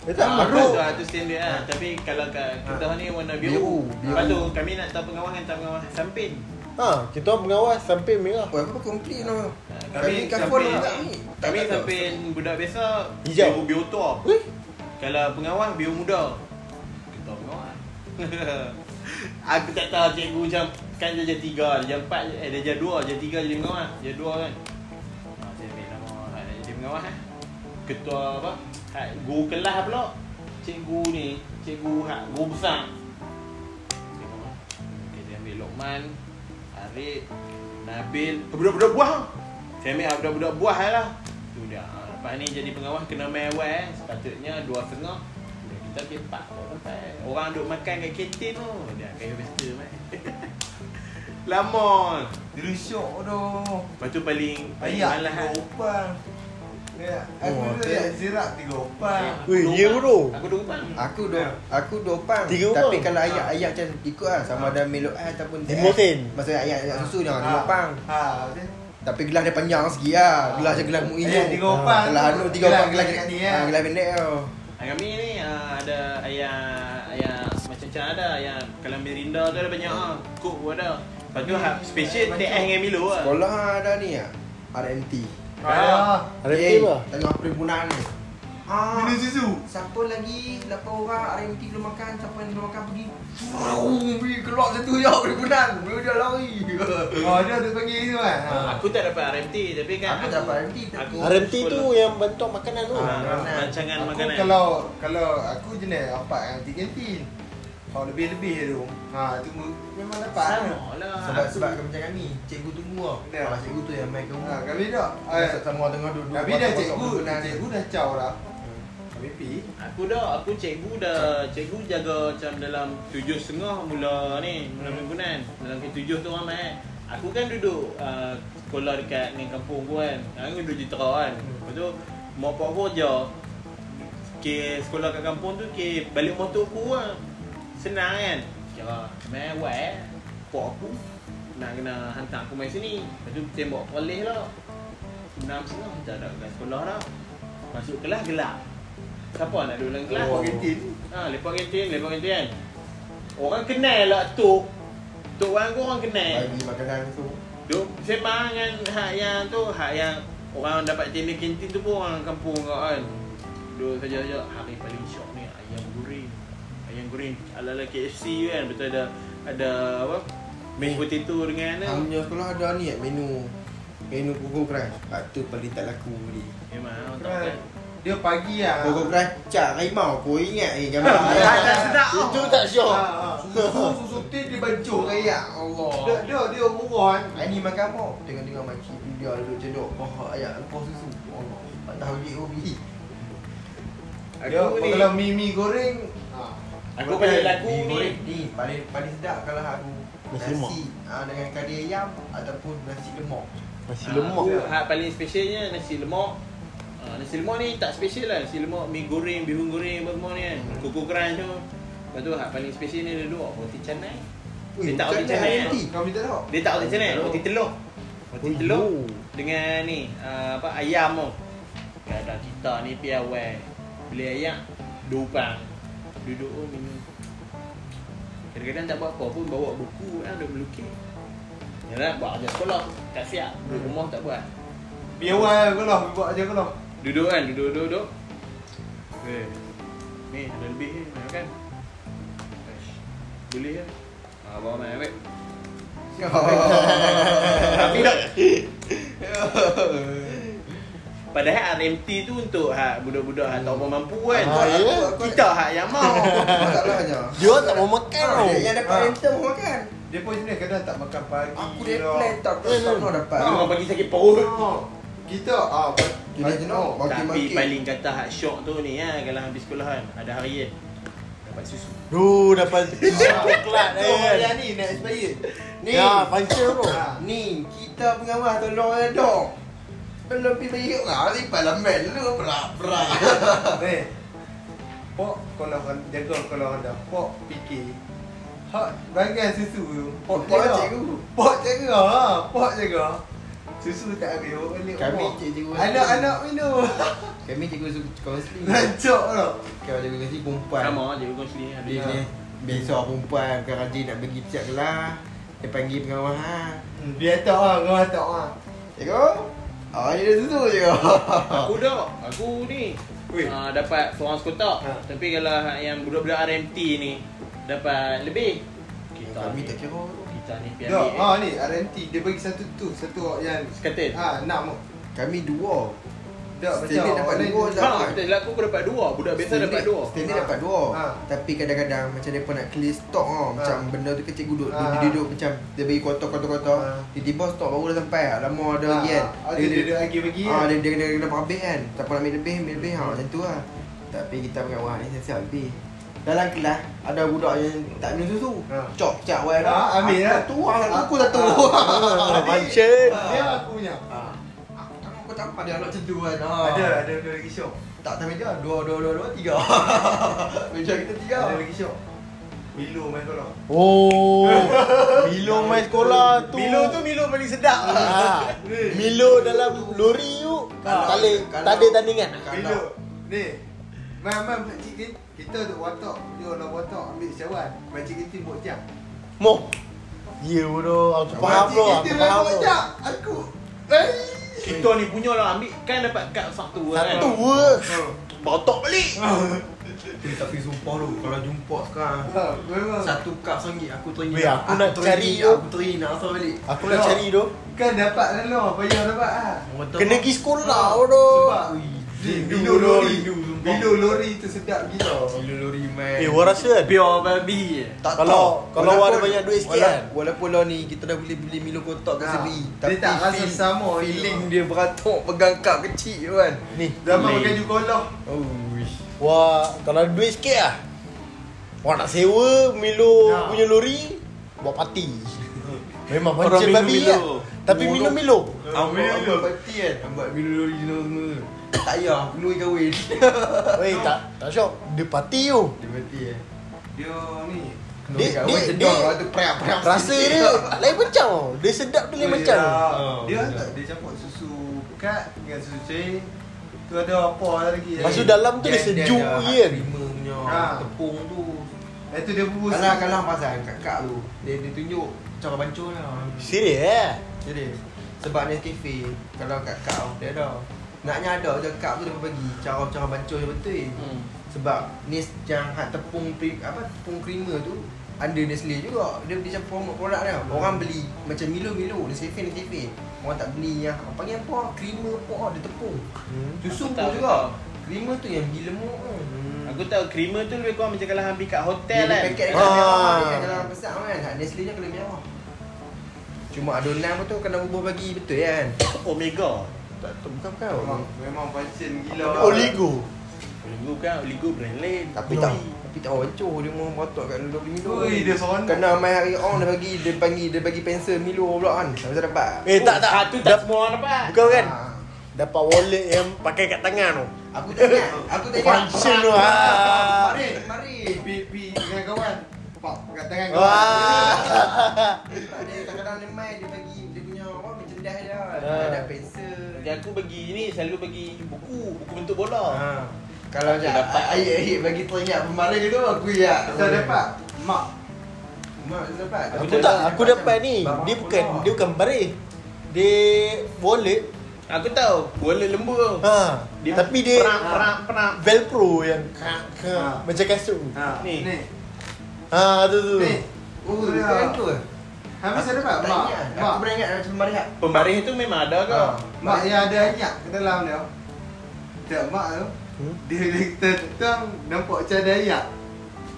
Eh tak Ah, baru. ah, tu standard lah. Tapi kalau kat kita ni warna biru. Biru. Lepas tu kami nak tahu pengawas hantar pengawas samping. Ha, kita orang pengawas sampai merah. Oh apa komplit no Ha, Kami samping- juga ni Tak Kami samping budak biasa Hijau. biru, biru tua. Weh. Kalau pengawas biru muda. Kita pengawas. Aku tak tahu cikgu macam kan dia jadi tiga, dia jadi empat, je. eh dia jadi dua, jadi tiga jadi pengawas, jadi dua kan. Ha, saya ambil nama jadi pengawas eh. Ketua apa? Hak guru kelas pula. Cikgu ni, cikgu hak guru besar. Okay, dia ambil Lokman, Arif, Nabil, budak-budak buah. Saya ambil budak-budak buah lah. Tu dia. Lepas ni jadi pengawas kena mewah eh. Sepatutnya dua setengah. Kita ke empat orang. Orang duk makan kat kantin tu. Dia kayu pesta mai. Lama. Dulu syok tu Lepas tu paling paling malas aku Oh, ayat zirak tiga opal Weh, ya tu. Aku dua upang. Aku dua Aku dua pang Tiga Tapi pang? kalau ayat-ayat macam ikut lah Sama ada Melo A ataupun sen. Maksudnya ayat-ayat susu dia Lima pang Ha, betul. Tapi gelas dia panjang sikit lah Gelas macam gelas Mu'in Eh, tiga opal Gelas anu tiga opal Gelas kat ni ah, ya. Gelas pendek tau Ah, Kami ni ah, ada ayam ayam macam-macam ada ayam kalau Mirinda tu ada banyak ah. Coke pun ada. Lepas tu special TS dengan Milo lah. Sekolah ada ni lah RMT Ah, Eh, tim lah. Tengah perhimpunan ni Ah, minum susu. Siapa lagi 8 orang RMT belum makan Siapa yang belum makan pergi Wow, pergi keluar satu ya perhimpunan Baru dia lari Oh, dia tu panggil tu kan. Ha. Aku tak dapat RMT tapi kan Aku tak dapat RMT tapi aku RMT tu yang bantu makanan tu. Ah, rancangan Aku makanan. kalau kalau aku jenis apa yang kantin. Kalau lebih-lebih tu. Ha tu memang dapat Sama lah. Sebab sebab macam kami, cikgu tunggu tau. Ya. Kalau cikgu tu yang main kamu. Ha kami tak Masa sama orang tengah duduk. Kami dah cikgu benar ni. Cikgu dah caw dah Kami pi. Aku dah, aku cikgu dah Cikgu jaga macam dalam tujuh setengah mula ni Mula mingguan Dalam ke tujuh tu ramai. Aku kan duduk uh, sekolah dekat dengan kampung aku kan. Aku duduk Jitera kan. Lepas tu Mak pak aku ajar Ke sekolah kat kampung tu ke balik motor aku lah Senang kan Kira mewah Pak aku nak kena hantar aku main sini Lepas tu tembak kolej lah Enam setengah macam dah kat sekolah dah Masuk kelas gelap Siapa nak duduk dalam kelas? Lepak kantin. Ha, lepak kantin, lepak kantin kan. Orang kenal lah Tok. Tok orang kau orang kenal. Bagi makanan tu. Duk sembang dengan hak yang tu, hak yang orang dapat tender kantin tu pun orang kampung kau kan. Duk saja-saja hari goreng ala-ala KFC kan. Betul ada ada apa? Main potato dengan apa? punya sekolah ada ni eh, menu menu Coco Crush. Ah tu paling tak laku ni. Memang orang kan. Dia pagi lah Coco Crush cak harimau. Kau ingat eh gambar. Tak tak sedap. Itu tak syok. Ha, ha. Susu susu tin dia baju kayak Allah. Dia dia dia murah kan Ini makan apa? Tengok-tengok makcik dia duduk cedok paha ayat lepas susu. Allah. Tak tahu dia hobi. Dia Aku ni kalau mi mi goreng. Aku laku Mi ni. goreng ni paling paling sedap kalau aku Nasi lemak. nasi ah, dengan kari ayam ataupun nasi lemak. Nasi Ah, lemak. Aku hak paling specialnya nasi lemak. Ah, nasi lemak ni tak special lah. Nasi lemak, mi goreng, bihun goreng apa semua ni kan. Hmm. Kuku crunch tu. Lepas tu hak paling special ni ada dua. Roti canai. Ui, Dia tak roti canai kan. tak? Dia tak roti canai, roti telur. Roti Oh, telur yo. dengan ni ah, apa ayam tu. Kadang kita ni pi awal beli ayam dupang. Duduk oh, minum. Kadang-kadang tak buat apa pun bawa buku kan duk melukis. Yalah buat kerja sekolah tak siap. Duduk rumah tak buat. Biar awal kau lah, buat aja kau lah. Duduk kan, duduk, duduk, duduk. Eh, ni ada lebih ni, kan? Boleh kan? Ah, bawa main. Tapi tak. Padahal RMT tu untuk hak budak-budak hak tak mampu kan. Ah, ya. Kita hak yang mau. Masalahnya. Dia tak mau makan Ah, tau. dia yang dapat Ah. rental mau makan. Dia pun sini kadang tak makan pagi. Aku dia lah. plan tak tak tak nak dapat. Dia orang bagi sakit perut. Kita ah oh, Makin- Tapi makin. paling kata hak syok tu ni ya, kalau habis sekolah kan, ada hari kan. Dapat susu. Duh, dapat susu coklat Oh, kan. yang ni nak expired. Ni. Ya, function tu. Ni kita pengawal tolong redok. Belum pergi bayi orang ni parlimen lu berak berak. Ni. Pok kalau kan jaga kalau ada pok fikir. Hak bagian susu tu. Pok Pok jaga. cikgu. Pok jaga. Ha, pok jaga. Susu tak habis bawa balik. Kami cikgu. Anak-anak minum. Kami cikgu kaunseling. Rancak lah. Kau cikgu kaunseling perempuan. Sama je kau sini ada. Dia ni biasa perempuan bukan rajin nak pergi tiap kelas. Dia panggil pengawal ha. Hmm, Dia tak ah, kau tak ah. Cikgu. Ah, ni dah je. Aku dah, aku ni Weh. uh, dapat seorang sekotak. Ha. Tapi kalau yang budak-budak RMT ni dapat lebih. Kita Kami ni, tak kira. kita ni Dah, ambil. ah ni RNT dia bagi satu tu, satu yang Sekatin. ah nak Kami dua. Tak Standard dapat dua. Ha, betul lah aku dapat dua. Budak biasa dapat dua. Standard Ha. dapat dua. Ha. Tapi kadang-kadang macam depa nak clear stok oh. Macam Ha. benda tu kecil duduk. Ha. Dia duduk macam dia bagi kotak-kotak-kotak. Ha. Tiba-tiba stok baru dah sampai. Lama ada Ah, lagi kan. ah, dia dia dia lagi bagi Ah, kan. dia dia kena kena habis kan. Siapa nak ambil lebih, ambil lebih. Ha, macam tu lah. Tapi kita pengawal ni siap lebih. Dalam kelas ada budak yang tak minum susu. Ha. Cok cak wai Ha, ambil lah. Tu ah, aku satu. Ah, Function. Dia aku punya. Ah. Aku tak aku tak apa dia nak macam tu kan. Ha. Ada ada ada lagi show. Tak tak meja. Dua dua dua dua tiga. meja kita tiga. Ada lagi show. Milo main kalau. Oh, Milo main sekolah tu. Milo tu Milo paling sedap. Ha. Milo dalam lori tu. Kalau- Tak boleh, kalau- tak ada tandingan. Milo. Ni. Mam mam pakcik kita kita tu watak dia nak watak ambil cawan. Pakcik kita buat jam. Moh. Ya bodoh, aku faham bro, aku kita faham buat bro. jam. Aku. Eh. Kita ni punya lah ambil kan dapat kad satu kan. Satu word. Botok balik. Eh, tapi sumpah lu kalau jumpa sekarang Ha, memang. satu cup sanggit aku teringat. Weh, aku nak teringat, cari tu. Aku teringat asal balik. Aku nak cari tu. Kan dapat lah lo, payah dapat ah. Kena pergi sekolah Ah, bodoh. sebab- Ui, Bilo lori. Bilo lori tu sedap gila. Bilo lori man. Eh, gua rasa kan? Pure babi tak Kalau- tahu. kalau Walaupun- ada banyak duit sikit kan? Walaupun lo ni kita dah boleh beli Milo kotak kat Ha. sini Dia tak rasa sama je. Feeling dia beratuk pegang cup kecil tu kan. Ni Zaman Boleh. makan jukolah Oh wish Wah, kalau ada duit sikit lah. Wah nak sewa Milo Ya. punya lori Buat parti. Memang Orang macam babi lah. Tapi Oh, minum orang- Milo Ambak ambak parti kan. Ambak Milo lori semua Tak payah Penuhi kahwin. Weh tak tak syok. Dia parti tu Dia parti eh. Dia ni Dia- kahwin. dia- sedang dia- lah tu Preak preak Rasa dia lain macam tau Dia sedap dia lain Oh, macam. Oh, Dia tak Dia campur susu pekat Dengan susu cair Tu ada apa lagi Lepas tu dalam tu dia sejuk ada je kan Creamer punya Ha. Tepung tu. Itu dia bubur Kalau kalau pasal kakak tu. Dia, dia tunjuk cara bancur lah. Serius eh? Jadi Sebab Nescafe Kalau kakak tu dia ada Naknya ada je kak tu dia bagi Cara cara bancur yang betul. Hmm. Sebab Nes yang hak tepung pre, apa tepung creamer tu under Nestle juga. Dia dia macam promote produk dia. Orang beli macam Milo Milo Nescafe Nescafe orang tak beli yang apa panggil apa? Creamer apa dia tepung. Hmm. susu pun juga. Creamer tu yang gila lemuk tu. Aku tahu creamer tu lebih kurang macam kalau ambil kat hotel dia kan. paket Ah. dekat merah dia dalam besar kan. Hak Nestle nya kena merah. Cuma adonan pun tu kena ubah bagi betul kan? Omega tak tahu bukan bukan Memang Memang pancen gila Oligo Oligo kan Oligo brand lain tapi tak tapi tak wancur dia mau botok kat Milo Milo Ui, dia seronok. kena main hari on dia bagi dia bagi dia bagi pensel Milo pula kan tak bisa dapat Eh tak tak Ah, tu tak semua orang dapat Bukan kan Ah. Dapat wallet yang pakai kat tangan tu Aku tak ingat Aku tak ingat Function tu, ah. Mari Mari Pi pi dengan kawan. Pak kat tangan kawan. Wah Tak ada kadang-kadang dia main Dia bagi Dia punya apa Merchandise dia Ah. Dia ada pensel Jadi aku bagi ni selalu bagi buku Buku bentuk bola ha. Kalau Aku macam dapat. Ayat-ayat bagi teringat Pemarin tu Aku ya Saya dapat mak. Mak dapat Aku Aku tak Aku dapat ni Barang Dia bukan. Dia bukan baris Dia wallet Aku tahu bola lembu tu ha. Tapi dia Perang perang perang Velcro yang ka, Ha. Macam kasut Ha, Ni. ni. Ha tu tu Ni. Oh Tu dia. tu saya dapat Tak mak. ingat Mak. Aku pernah ingat macam Maria Pembaris tu memang ada ke Ha. Mak yang ada ayat ke dalam dia. Tak mak tu. Hmm? Dia dia kita tentang nampak macam ada ayat.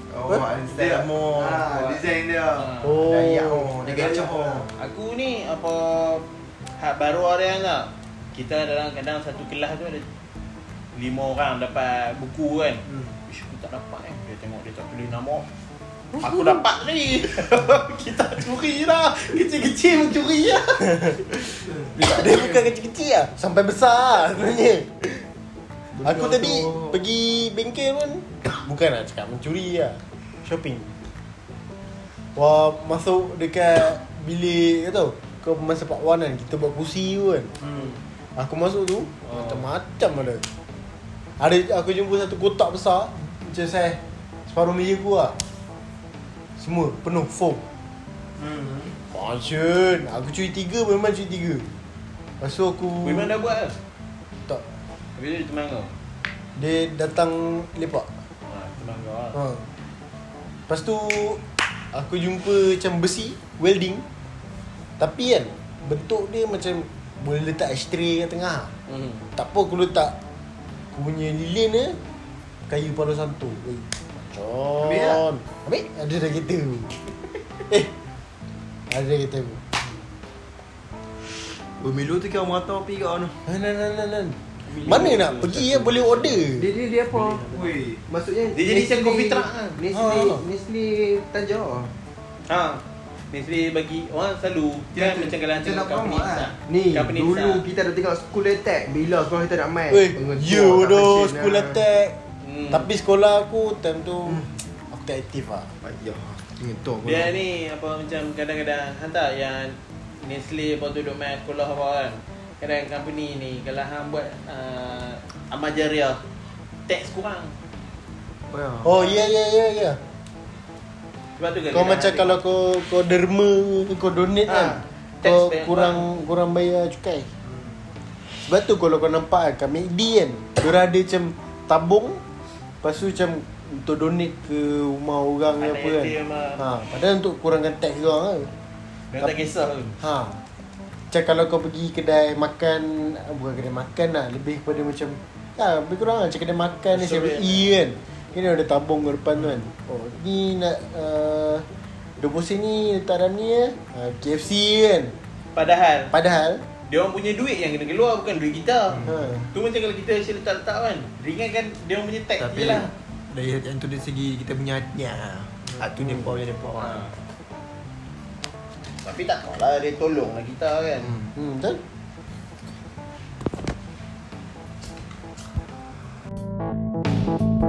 Oh mak Instead more Ha, design dia. Ha. Oh Ada ayat oh Dia Ada gacor ayat. oh Aku ni apa Hak baru ada yang tak Kita dalam kadang satu kelas tu ada Lima orang dapat buku kan Hmm. Ish, aku tak dapat kan Dia tengok dia tak tulis nama Aku dapat ni. Kita curi dah Kecil-kecil pun curi lah. Dia, dia bukan kecil-kecil lah. Sampai besar sebenarnya. Aku tadi tu. pergi bengkel pun Bukan nak cakap mencuri lah. Shopping. Wah masuk dekat bilik tu. Kau masa Pak Wan kan Kita buat kursi tu kan. Hmm. Aku masuk tu Oh. Macam-macam ada Ada aku jumpa satu kotak besar Macam saya Separuh meja aku lah Semua penuh foam Hmm. Passion Aku curi tiga memang curi tiga Lepas tu aku Memang dah buat ke? Tak Habis dia teman kau? Dia datang lepak Ha, teman kau lah ha. Lepas tu Aku jumpa macam besi Welding Tapi kan Bentuk dia macam Boleh letak ashtray kat tengah hmm. Tak apa aku letak Aku punya lilin ni Kayu Palo Santo Eh, Macam Ambil tak? Ambil? Ada dah kereta Eh. Ada dah kereta aku Oh Milo tu kira merata api kat mana Nan nan nan nan nan Mana nak pergi ya boleh order? Dia dia dia apa? Wui. Maksudnya Dia jadi macam coffee truck kan? Nestle Ha. Nestle Tanjau Ha. Nestle bagi Orang selalu Dia Kan macam kalau tengok nak company besar lah. Ni Company dulu kita ada tengok school attack. Bila sekolah kita nak main Weh Mengetuk You doh mesin School lah. attack Hmm. Tapi sekolah aku Time tu Aku tak aktif lah Payah Mengetuk Dia ni apa macam kadang-kadang hantar yang Nestle apa tu duk main sekolah apa kan. Kadang company ni kalau hang buat uh, amal jariah tax kurang. Payah Oh ya ya ya ya. Sebab tu Kau macam kalau kau. Kau derma Kau donate Ha, kan tax Kau kurang. Kurang bayar cukai. Sebab tu kalau kau nampak kan Kat McD kan Diorang ada macam Tabung Lepas tu macam Untuk donate ke Rumah orang ke apa kan lah. ha, Padahal untuk kurangkan tax orang kan dia tak kisah pun. Ha Macam kalau kau pergi kedai makan Bukan kedai makan lah Lebih kepada macam Ha, lebih kurang macam kedai makan ni Restoran. 7E kan. Ini ada tabung ke depan tu kan. Oh, ni nak uh, 20 sen ni letak dalam ni ya. Uh, KFC kan. Padahal Padahal dia orang punya duit yang kena keluar bukan duit kita. Hmm. Ha. Tu macam kalau kita asyik letak-letak kan. Ringankan dia orang punya tax jelah. Dari yang tu dari segi kita punya ya. Ah tu dia power dia power. Ha. Tapi tak kalah dia tolonglah kita kan. Hmm, hmm betul. Hmm. Thank you